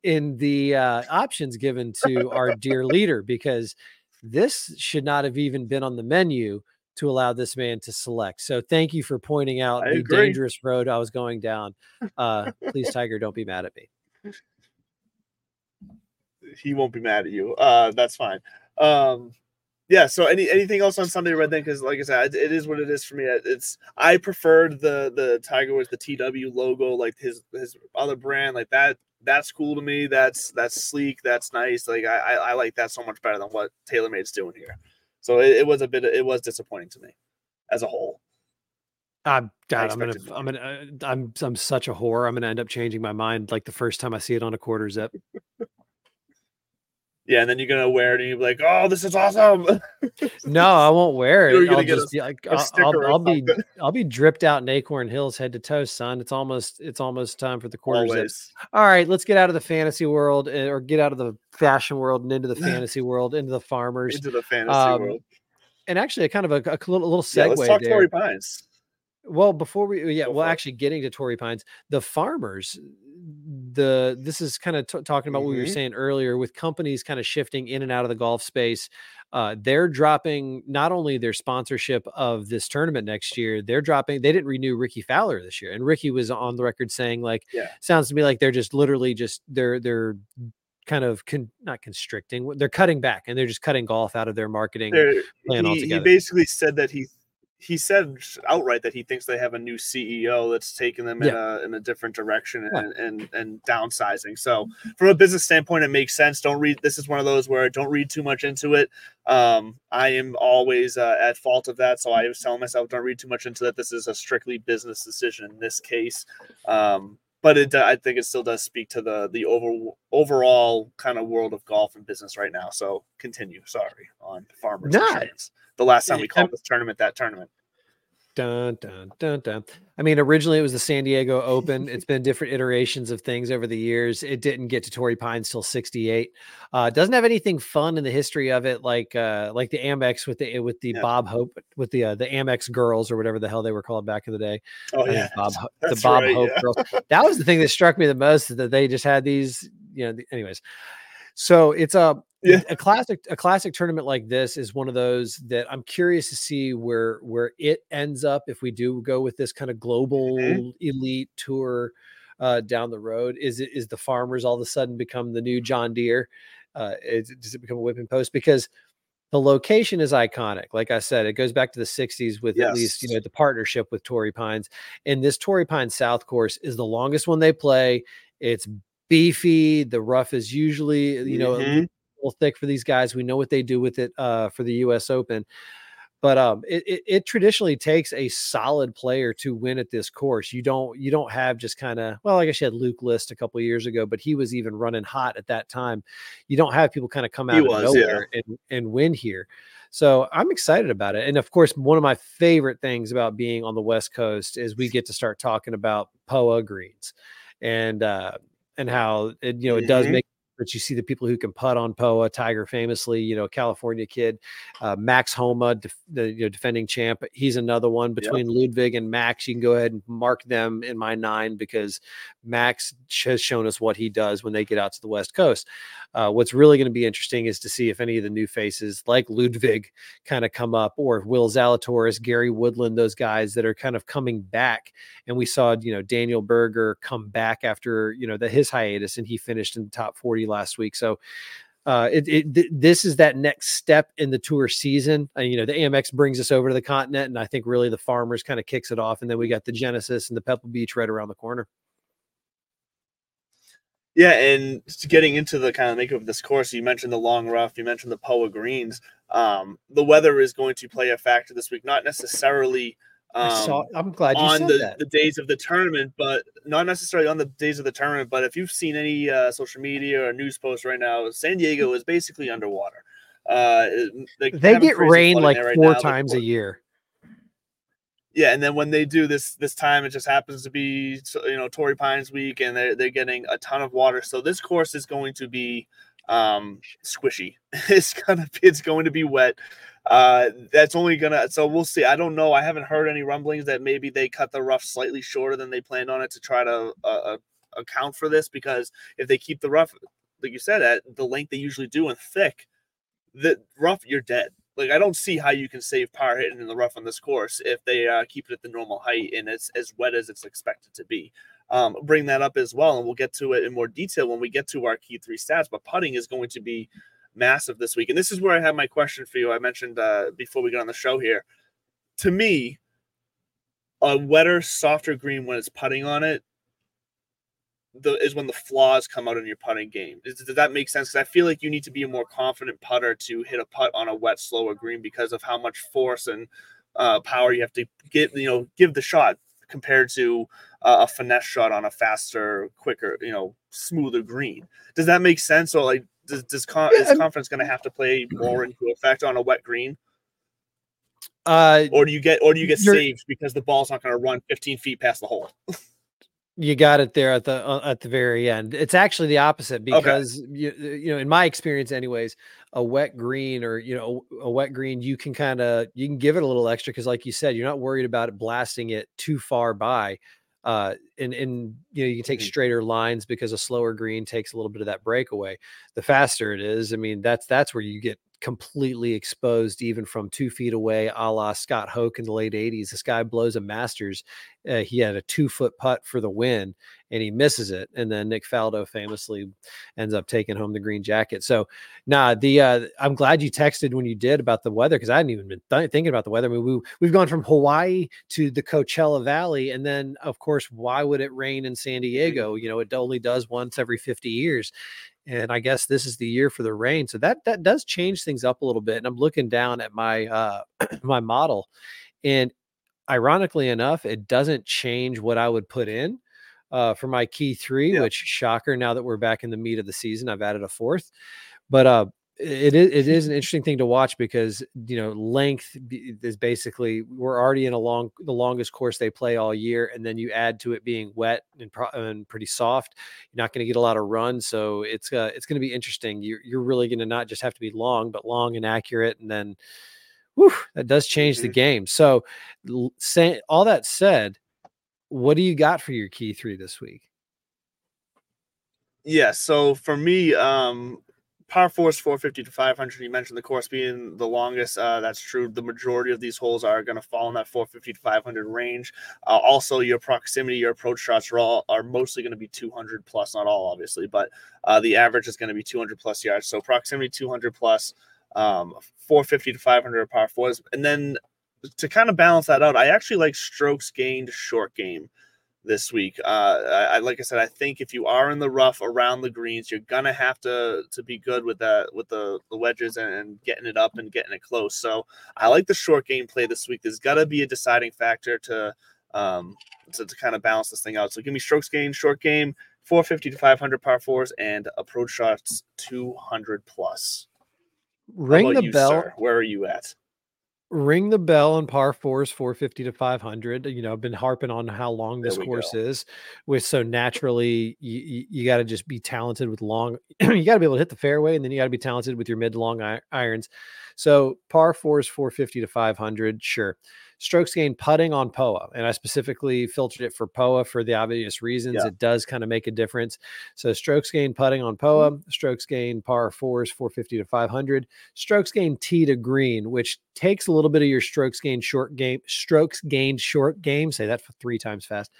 in the uh, options given to our dear leader because this should not have even been on the menu to allow this man to select. So thank you for pointing out I the agree. dangerous road I was going down. Uh, please, Tiger, don't be mad at me he won't be mad at you. Uh, that's fine. Um, yeah. So any anything else on Sunday Red then? Because like I said, it is what it is for me. It's I preferred the the Tiger with the TW logo, like his his other brand, like that. That's cool to me. That's that's sleek. That's nice. Like I I, I like that so much better than what TaylorMade's doing here. So it, it was a bit. It was disappointing to me as a whole. I'm God, I'm gonna, I'm gonna, uh, I'm, I'm such a whore. I'm gonna end up changing my mind like the first time I see it on a quarter zip. <laughs> Yeah, and then you're gonna wear it and you're like, "Oh, this is awesome." <laughs> no, I won't wear it. I'll just a, like, I'll, I'll, I'll be <laughs> I'll be dripped out in Acorn Hills head to toe, son. It's almost it's almost time for the quarter All right, let's get out of the fantasy world eh, or get out of the fashion world and into the <laughs> fantasy world, into the farmers, into the fantasy um, world. And actually, a kind of a, a little, little segue yeah, let's talk there. Torrey Pines. Well, before we yeah, well, actually getting to Torrey Pines, the farmers the this is kind of t- talking about mm-hmm. what we were mm-hmm. saying earlier with companies kind of shifting in and out of the golf space. Uh, they're dropping not only their sponsorship of this tournament next year, they're dropping. They didn't renew Rickie Fowler this year, and Rickie was on the record saying like, yeah. sounds to me like they're just literally just they're they're kind of con- not constricting they're cutting back and they're just cutting golf out of their marketing they're, plan he, altogether. he basically said that he he said outright that he thinks they have a new CEO that's taking them in a in a different direction and, yeah. and and downsizing. So from a business standpoint, it makes sense. Don't read. This is one of those where don't read too much into it. Um, I am always uh, at fault of that, so I was telling myself don't read too much into that. This is a strictly business decision in this case. Um, but it I think it still does speak to the the over overall kind of world of golf and business right now. So continue. Sorry on farmers Nah. The last time we called this tournament that tournament. Dun, dun, dun, dun. I mean, originally it was the San Diego Open. It's <laughs> been different iterations of things over the years. It didn't get to Torrey Pines till '68. Uh, doesn't have anything fun in the history of it, like uh, like the Amex with the with the Yeah. Bob Hope with the uh, the Amex girls or whatever the hell they were called back in the day. Oh yeah, Bob <laughs> the Bob right, Hope yeah. girls. <laughs> That was the thing that struck me the most is that they just had these, you know. The, anyways, so it's a Yeah. a classic a classic tournament like this is one of those that I'm curious to see where where it ends up if we do go with this kind of global Mm-hmm. elite tour uh, down the road. Is it is the farmers all of a sudden become the new John Deere? Uh, is, does it become a whipping post because the location is iconic. Like I said, it goes back to the 60s with at least, you know, the partnership with Torrey Pines. And this Torrey Pines South course is the longest one they play. It's beefy. The rough is usually, you know, a Mhm. Little thick for these guys. We know what they do with it uh, for the US Open. But um, it, it, it traditionally takes a solid player to win at this course. You don't you don't have just kind of well, I guess you had Luke List a couple of years ago, but he was even running hot at that time. You don't have people kind of come out He of was, yeah. nowhere and, and win here. So I'm excited about it. And of course, one of my favorite things about being on the West Coast is we get to start talking about POA greens and uh and how it, you know it does Mhm. make but you see the people who can putt on POA. Tiger, famously, you know, California kid, uh, Max Homa, def- the you know, defending champ. He's another one between Ludvig and Max. You can go ahead and mark them in my nine because Max has shown us what he does when they get out to the West Coast. Uh, what's really going to be interesting is to see if any of the new faces like Ludvig kind of come up, or Will Zalatoris, Gary Woodland, those guys that are kind of coming back. And we saw, you know, Daniel Berger come back after you know the his hiatus, and he finished in the top forty last week. So uh, it, it th- this is that next step in the tour season. Uh, you know, the Amex brings us over to the continent, and I think really the Farmers kind of kicks it off, and then we got the Genesis and the Pebble Beach right around the corner. Yeah, and getting into the kind of makeup of this course, you mentioned the long rough, you mentioned the Poa greens. Um, the weather is going to play a factor this week, not necessarily um, saw. I'm glad you on said the, the days of the tournament, but not necessarily on the days of the tournament. But if you've seen any uh, social media or news posts right now, San Diego is basically underwater. Uh, they they get rain like right four now. Times a year. Yeah, and then when they do this this time, it just happens to be you know Torrey Pines week, and they're they're getting a ton of water. So this course is going to be um squishy. <laughs> it's gonna be, it's going to be wet. Uh, that's only gonna so we'll see. I don't know. I haven't heard any rumblings that maybe they cut the rough slightly shorter than they planned on it to try to uh, uh, account for this. Because if they keep the rough, like you said, at the length they usually do and thick, the rough you're dead. Like I don't see how you can save power hitting in the rough on this course if they uh, keep it at the normal height and it's as wet as it's expected to be. Um, bring that up as well, and we'll get to it in more detail when we get to our key three stats. But putting is going to be massive this week, and this is where I have my question for you. I mentioned uh, before we got on the show here. To me, a wetter, softer green when it's putting on it the is when the flaws come out in your putting game. Does, does that make sense? Because I feel like you need to be a more confident putter to hit a putt on a wet, slower green because of how much force and uh, power you have to give. You know, give the shot compared to uh, a finesse shot on a faster, quicker, you know, smoother green. Does that make sense? Or like, does, does con- is confidence going to have to play more into effect on a wet green, Uh, or do you get or do you get saved because the ball's not going to run 15 feet past the hole? <laughs> you got it there at the uh, at the very end. It's actually the opposite because you, you know, in my experience, anyways, a wet green or you know a wet green, you can kind of you can give it a little extra because, like you said, you're not worried about it blasting it too far by. Uh, and and you know you can take Mhm. straighter lines because a slower green takes a little bit of that breakaway. The faster it is, I mean, that's that's where you get completely exposed even from two feet away, a la Scott Hoch in the late 80s. This guy blows a Masters. Uh, he had a two foot putt for the win and he misses it. And then Nick Faldo famously ends up taking home the green jacket. So, nah, the uh, I'm glad you texted when you did about the weather because I hadn't even been th- thinking about the weather. I mean, we, we've gone from Hawaii to the Coachella Valley. And then, of course, why would it rain in San Diego? You know, it only does once every 50 years and I guess this is the year for the rain. So that that does change things up a little bit. And I'm looking down at my uh <clears throat> my model, and ironically enough, it doesn't change what I would put in. uh, for my key three, Yeah. which shocker. Now that we're back in the meat of the season, I've added a fourth. But uh, it is it is an interesting thing to watch because you know length is basically we're already in a long the longest course they play all year, and then you add to it being wet and, pro- and pretty soft. You're not going to get a lot of run, so it's uh, it's going to be interesting. You're you're really going to not just have to be long, but long and accurate, and then. Whew, that does change the Mhm. game. So, say all that said, what do you got for your key three this week? Yeah, so for me, um, par four is 450 to 500. You mentioned the course being the longest. Uh, that's true. The majority of these holes are going to fall in that 450 to 500 range. Uh, also, your proximity, your approach shots are all are mostly going to be 200 plus, not all obviously, but uh, the average is going to be 200 plus yards. So proximity 200 plus, um, 450 to 500 are par fours, and then to kind of balance that out, I actually like strokes gained short game this week. Uh, I, like I said, I think if you are in the rough around the greens, you're gonna have to to be good with that with the, the wedges and, and getting it up and getting it close. So I like the short game play this week. There's got to be a deciding factor to um to, to kind of balance this thing out. So give me strokes gained, short game, 450 to 500 par fours, and approach shots 200 plus. Ring the you, bell. sir? Where are you at? Ring the bell on par fours 450 to 500 you know i've been harping on how long this course go. is with so naturally you, you, got to just be talented with long <clears throat> you got to be able to hit the fairway and then you got to be talented with your mid to long irons so par fours 450 to 500 sure strokes gained putting on poa and i specifically filtered it for poa for the obvious reasons Yeah. it does kind of make a difference so strokes gained putting on poa mm-hmm. strokes gained par fours 450 to 500 strokes gained tee to green, which takes a little bit of your strokes gained short game, strokes gained short game. Say that for three times fast.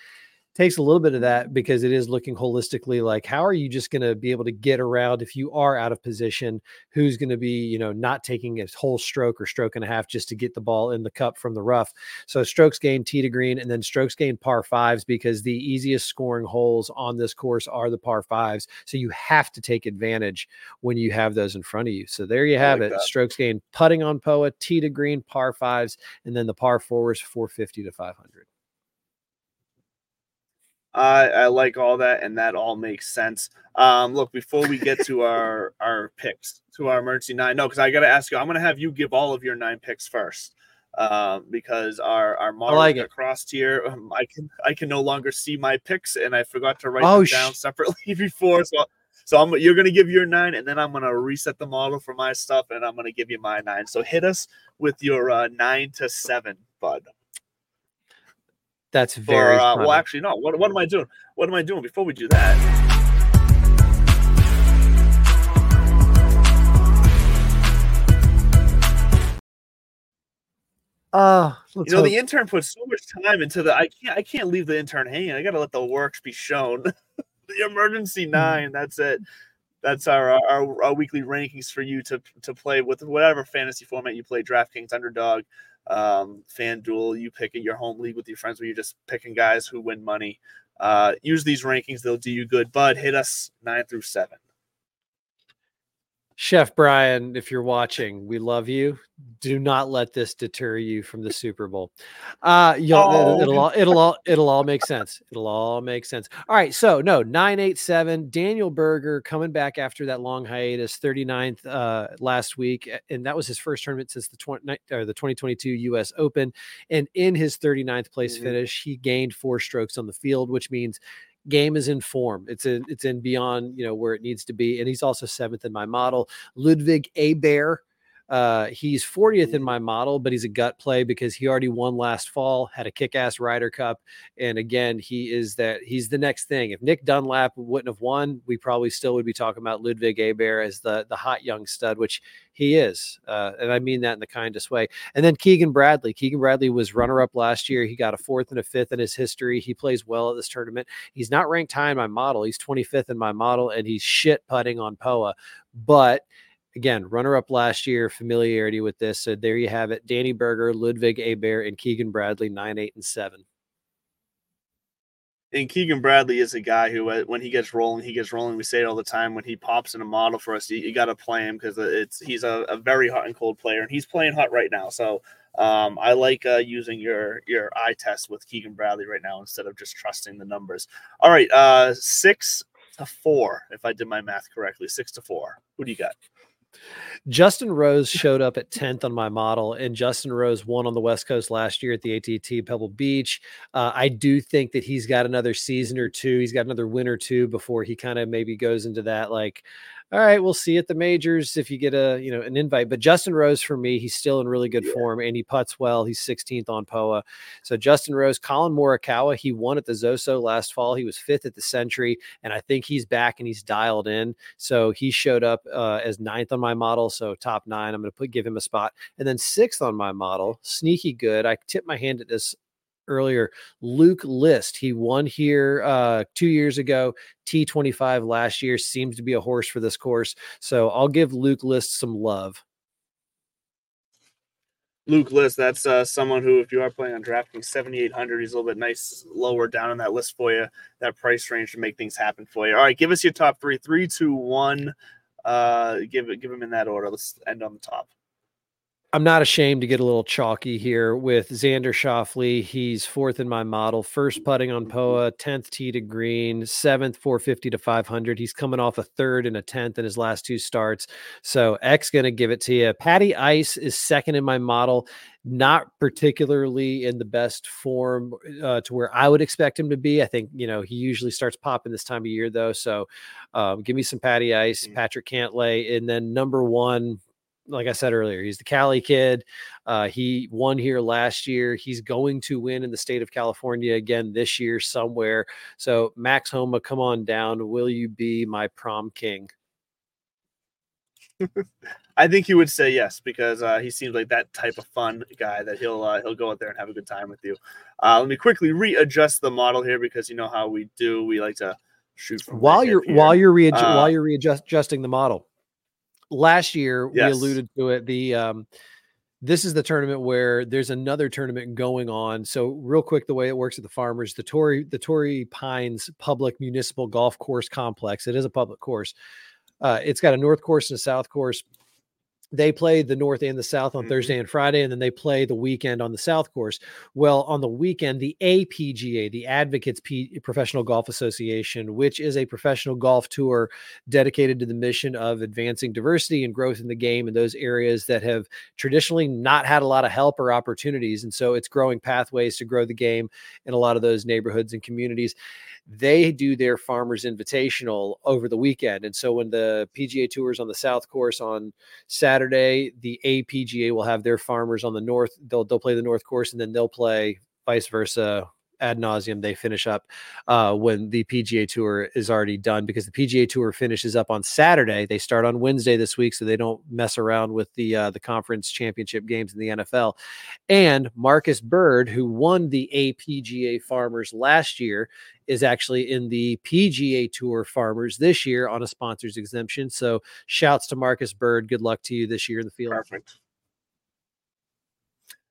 Takes a little bit of that because it is looking holistically like how are you just going to be able to get around if you are out of position? Who's going to be, you know, not taking a whole stroke or stroke and a half just to get the ball in the cup from the rough? So strokes gained tee to green and then strokes gained par fives because the easiest scoring holes on this course are the par fives. So you have to take advantage when you have those in front of you. So there you have like it. that. Strokes gained putting on POA, tee to green, par fives, and then the par fours 450 to 500. I, I like all that, and that all makes sense. Um, look, before we get to <laughs> our our picks, to our emergency nine, no, because I got to ask you, I'm going to have you give all of your nine picks first, um, because our our model like crossed here. Um, I can I can no longer see my picks, and I forgot to write Oh, them sh- down separately <laughs> before. So so I'm you're going to give your nine, and then I'm going to reset the model for my stuff, and I'm going to give you my nine. So hit us with your uh, nine to seven, bud. That's Or very uh, well, actually, no. What, what am I doing? What am I doing before we do that? Uh, you know, hope- the intern put so much time into the. I can't. I can't leave the intern hanging. I got to let the works be shown. <laughs> the emergency Hmm. nine. That's it. That's our, our our weekly rankings for you to to play with whatever fantasy format you play. DraftKings, Underdog, um, FanDuel. You pick. Your home league with your friends where you're just picking guys who win money. Uh, use these rankings; they'll do you good. Bud, hit us nine through seven. Chef Brian, if you're watching, we love you. Do not let this deter you from the Super Bowl. Uh, Oh. it'll all it'll all it'll all make sense. It'll all make sense. All right, so no nine eight seven. Daniel Berger coming back after that long hiatus, 39th uh, last week, and that was his first tournament since the 20 or the 2022 U.S. Open. And in his 39th place Mhm. finish, he gained four strokes on the field, which means game is in form. It's in it's in beyond you know where it needs to be, and he's also seventh in my model. Ludvig Åberg. Uh, he's 40th in my model, but he's a gut play because he already won last fall, had a kick-ass Ryder Cup, and again, he is that he's the next thing. If Nick Dunlap wouldn't have won, we probably still would be talking about Ludvig Åberg as the the hot young stud, which he is, uh, and I mean that in the kindest way. And then Keegan Bradley. Keegan Bradley was runner-up last year. He got a fourth and a fifth in his history. He plays well at this tournament. He's not ranked high in my model. He's 25th in my model, and he's shit putting on POA, but again, runner up last year, familiarity with this. So there you have it. Danny Berger, Ludvig Åberg, and Keegan Bradley, nine, eight, and seven. and Keegan Bradley is a guy who, uh, when he gets rolling, he gets rolling. We say it all the time. When he pops in a model for us, you, you got to play him because it's he's a, a, very hot and cold player, and he's playing hot right now. So um, I like uh, using your your eye test with Keegan Bradley right now instead of just trusting the numbers. All right, uh, six to four, if I did my math correctly, six to four. Who do you got? Justin Rose showed up at 10th on my model, and Justin Rose won on the West Coast last year at the AT&T Pebble Beach. Uh, I do think that he's got another season or two. He's got another win or two before he kind of maybe goes into that like all right, we'll see at the majors if you get a you know an invite. But Justin Rose for me, he's still in really good yeah. form and he puts well. He's 16th on POA. So Justin Rose, Collin Morikawa, he won at the ZOZO last fall. He was fifth at the Sentry, and I think he's back and he's dialed in. So he showed up uh, as ninth on my model, so top nine. I'm going to put give him a spot, and then sixth on my model, sneaky good. I tip my hand at this earlier. Luke List, he won here uh, two years ago. T25 last year seems to be a horse for this course. So I'll give Luke List some love. Luke List, that's uh, someone who, if you are playing on DraftKings 7,800, he's a little bit nice, lower down on that list for you, that price range to make things happen for you. All right, give us your top three, three, two, one. Uh, give it, give them in that order. Let's end on the top. I'm not ashamed to get a little chalky here with Xander Schauffele. He's fourth in my model, first putting on POA, 10th tee to green, seventh 450 to 500. He's coming off a third and a 10th in his last two starts. So X going to give it to you. Patty Ice is second in my model, not particularly in the best form uh, to where I would expect him to be. I think, you know, he usually starts popping this time of year though. So um, give me some Patty Ice, mm. Patrick Cantlay. And then number one, like I said earlier, he's the Cali kid. Uh, he won here last year. He's going to win in the state of California again this year somewhere. So, Max Homa, come on down. Will you be my prom king? <laughs> I think he would say yes because uh, he seems like that type of fun guy that he'll uh, he'll go out there and have a good time with you. Uh, let me quickly readjust the model here because you know how we do. We like to shoot while you're while you're while uh, you're readjusting the model last year yes. we alluded to it. The um, this is the tournament where there's another tournament going on. So real quick, the way it works at the farmers, the Torrey the Torrey Pines Public Municipal Golf Course Complex. It is a public course. Uh, it's got a north course and a south course they play the north and the south on mm-hmm. Thursday and Friday, and then they play the weekend on the south course. Well, on the weekend, the APGA, the Advocates P- Professional Golf Association, which is a professional golf tour dedicated to the mission of advancing diversity and growth in the game in those areas that have traditionally not had a lot of help or opportunities. And so it's growing pathways to grow the game in a lot of those neighborhoods and communities they do their farmers invitational over the weekend. And so when the pga tours on the south course on saturday the apga will have their farmers on the north they'll, they'll play the north course and then they'll play vice versa ad nauseum they finish up uh, when the PGA Tour is already done because the PGA Tour finishes up on Saturday. They start on Wednesday this week, so they don't mess around with the uh, the conference championship games in the NFL. And Marcus Byrd, who won the APGA Farmers last year, is actually in the PGA Tour Farmers this year on a sponsors exemption. So shouts to Marcus Byrd. Good luck to you this year in the field. Perfect.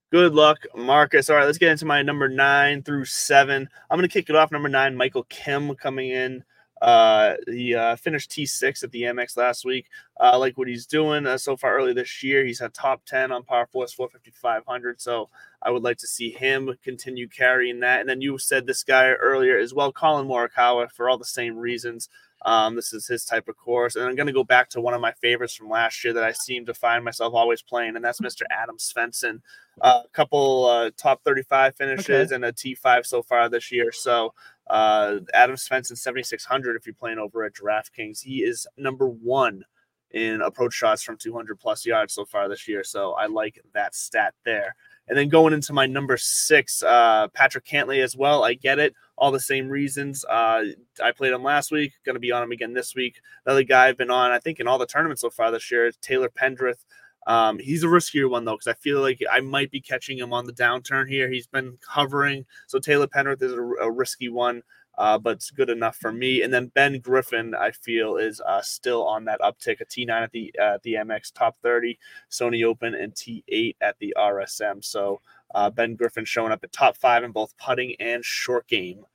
Good luck, Marcus. All right, let's get into my number nine through seven. I'm going to kick it off. Number nine, Michael Kim coming in. Uh, he uh, finished T6 at the Amex last week. Uh, I like what he's doing uh, so far early this year. He's had top 10 on par fours, 450, So I would like to see him continue carrying that. And then you said this guy earlier as well, Collin Morikawa, for all the same reasons. Um, this is his type of course. And I'm going to go back to one of my favorites from last year that I seem to find myself always playing, and that's Mr. Adam Svensson. Uh, a couple uh, top 35 finishes okay. and a T5 so far this year. So uh, Adam Svensson, 7,600 if you're playing over at DraftKings. He is number one in approach shots from 200 plus yards so far this year. So I like that stat there. And then going into my number six, uh, Patrick Cantlay as well. I get it all the same reasons. Uh, I played him last week, going to be on him again this week. Another guy I've been on, I think, in all the tournaments so far this year, Taylor Pendrith. Um, he's a riskier one though, because I feel like I might be catching him on the downturn here. He's been hovering, so Taylor Pendrith is a, a risky one, uh, but it's good enough for me. And then Ben Griffin, I feel, is uh, still on that uptick. A T9 at the uh, the Amex Top 30, Sony Open, and T8 at the RSM. So uh, ben Griffin showing up at top five in both putting and short game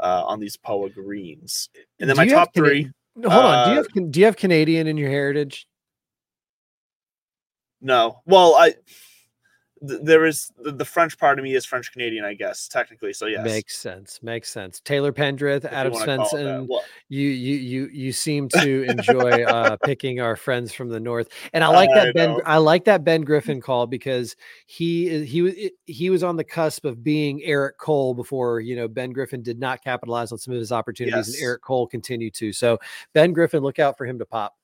uh, on these Poa greens. And then Do my top three. Hold on. Do you Uh, have do you have Canadian in your heritage? No, well, I th- there is the, the French part of me is French Canadian, I guess technically. So yes, Makes sense. Makes sense. Taylor Pendrith, if Adam wanna call it that. Svensson. Well, You you you you seem to enjoy <laughs> uh, picking our friends from the north, and I like that I Ben. know. I like that Ben Griffin call because he is he was he was on the cusp of being Eric Cole before you know Ben Griffin did not capitalize on some of his opportunities, and Eric Cole continued to. So Ben Griffin, look out for him to pop.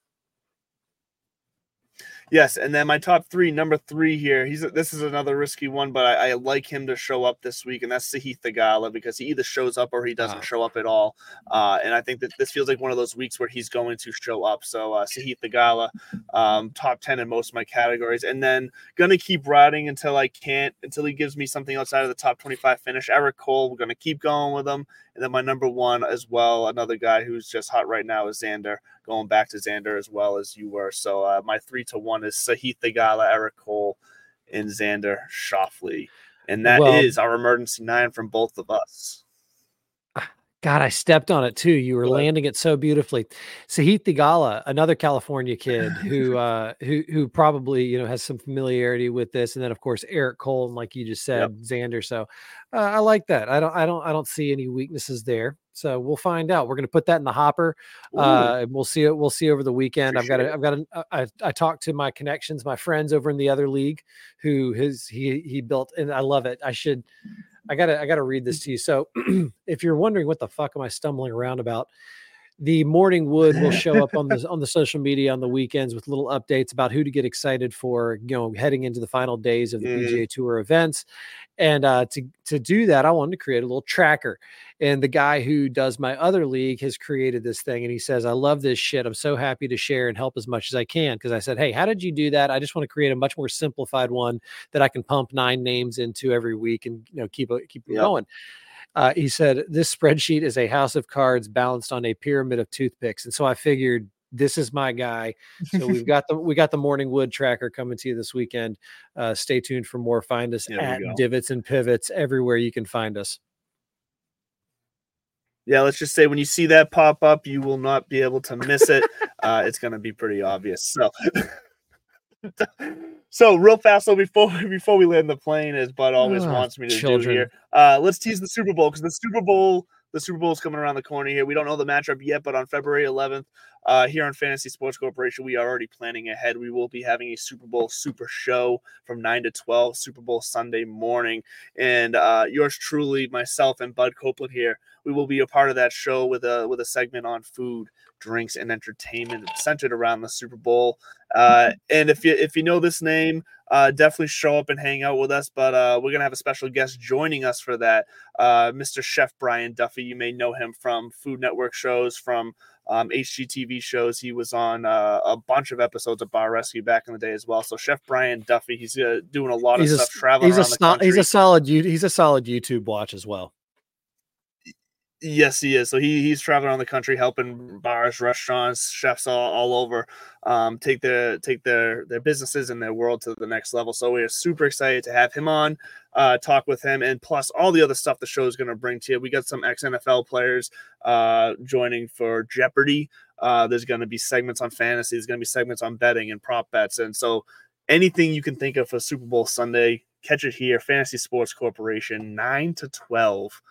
Yes, and then my top three, number three here. He's this is another risky one, but I, I like him to show up this week, and that's Sahith Theegala because he either shows up or he doesn't Ah. show up at all. Uh, and I think that this feels like one of those weeks where he's going to show up. So uh, Sahith Theegala, um, top ten in most of my categories, and then gonna keep riding until I can't, until he gives me something outside of the top twenty-five finish. Eric Cole, we're gonna keep going with him, and then my number one as well, another guy who's just hot right now is Xander going back to Xander as well as you were. So uh, my three to one is Sahith Theegala, Eric Cole, and Xander Schauffele. And that is Well- our emergency nine from both of us. God, I stepped on it too. You were What? landing it so beautifully. Sahith Theegala, another California kid <laughs> who uh who who probably, you know, has some familiarity with this. And then of course Eric Cole, and like you just said, Xander. So uh, I like that. I don't I don't I don't see any weaknesses there. So we'll find out. We're gonna put that in the hopper. Uh and we'll see it. We'll see over the weekend. I've got a, I've got a, I, I talked to my connections, my friends over in the other league who his he he built and I love it. I should I gotta I gotta read this to you. So <clears throat> if you're wondering what the fuck am I stumbling around about, the morning wood will show up on the on the social media on the weekends with little updates about who to get excited for, you know, heading into the final days of the Mhm. PGA Tour events. And uh, to to do that, I wanted to create a little tracker. And the guy who does my other league has created this thing, and he says, "I love this shit. I'm so happy to share and help as much as I can." Because I said, "Hey, how did you do that? I just want to create a much more simplified one that I can pump nine names into every week and you know keep it keep it Yep. going." Uh, he said, "This spreadsheet is a house of cards balanced on a pyramid of toothpicks," and so I figured this is my guy. So we've <laughs> got the we got the morning wood tracker coming to you this weekend. Uh, stay tuned for more. Find us There at divots and pivots everywhere you can find us. yeah, let's just say when you see that pop up, you will not be able to miss it. uh, it's going to be pretty obvious. So, <laughs> so real fast, so before before we land the plane, as Bud always wants me to do here, uh, let's tease the Super Bowl because the Super Bowl the Super Bowl is coming around the corner here. We don't know the matchup yet, but on February 11th, uh, here on Fantasy Sports Corporation, we are already planning ahead. We will be having a Super Bowl Super Show from 9 to 12, Super Bowl Sunday morning. And uh, yours truly, myself and Bud Copeland here, we will be a part of that show with a with a segment on food, drinks, and entertainment centered around the Super Bowl. Uh, <laughs> and if you if you know this name, uh, definitely show up and hang out with us. But uh, we're gonna have a special guest joining us for that, uh, Mr. Chef Brian Duffy. You may know him from Food Network shows, from um, HGTV shows. He was on uh, a bunch of episodes of Bar Rescue back in the day as well. So Chef Brian Duffy, he's uh, doing a lot of He's a stuff, traveling He's a around the sol- country. he's a solid he's a solid YouTube watch as well. Yes, he is. So he he's traveling around the country helping bars, restaurants, chefs all, all over um, take their take their their businesses and their world to the next level. So we are super excited to have him on, uh, talk with him, and plus all the other stuff the show is going to bring to you. We got some ex NFL players uh, joining for Jeopardy. Uh, there's going to be segments on fantasy. There's going to be segments on betting and prop bets, and so anything you can think of for Super Bowl Sunday, catch it here. Fantasy Sports Corporation, nine to twelve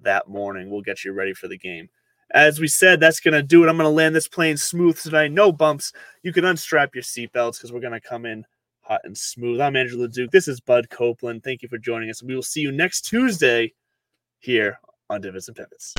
that morning. We'll get you ready for the game. As we said, that's going to do it. I'm going to land this plane smooth tonight. No bumps. You can unstrap your seatbelts because we're going to come in hot and smooth. I'm Andrew Leduc. This is Bud Copeland. Thank you for joining us. We will see you next Tuesday here on Divots and Pivots.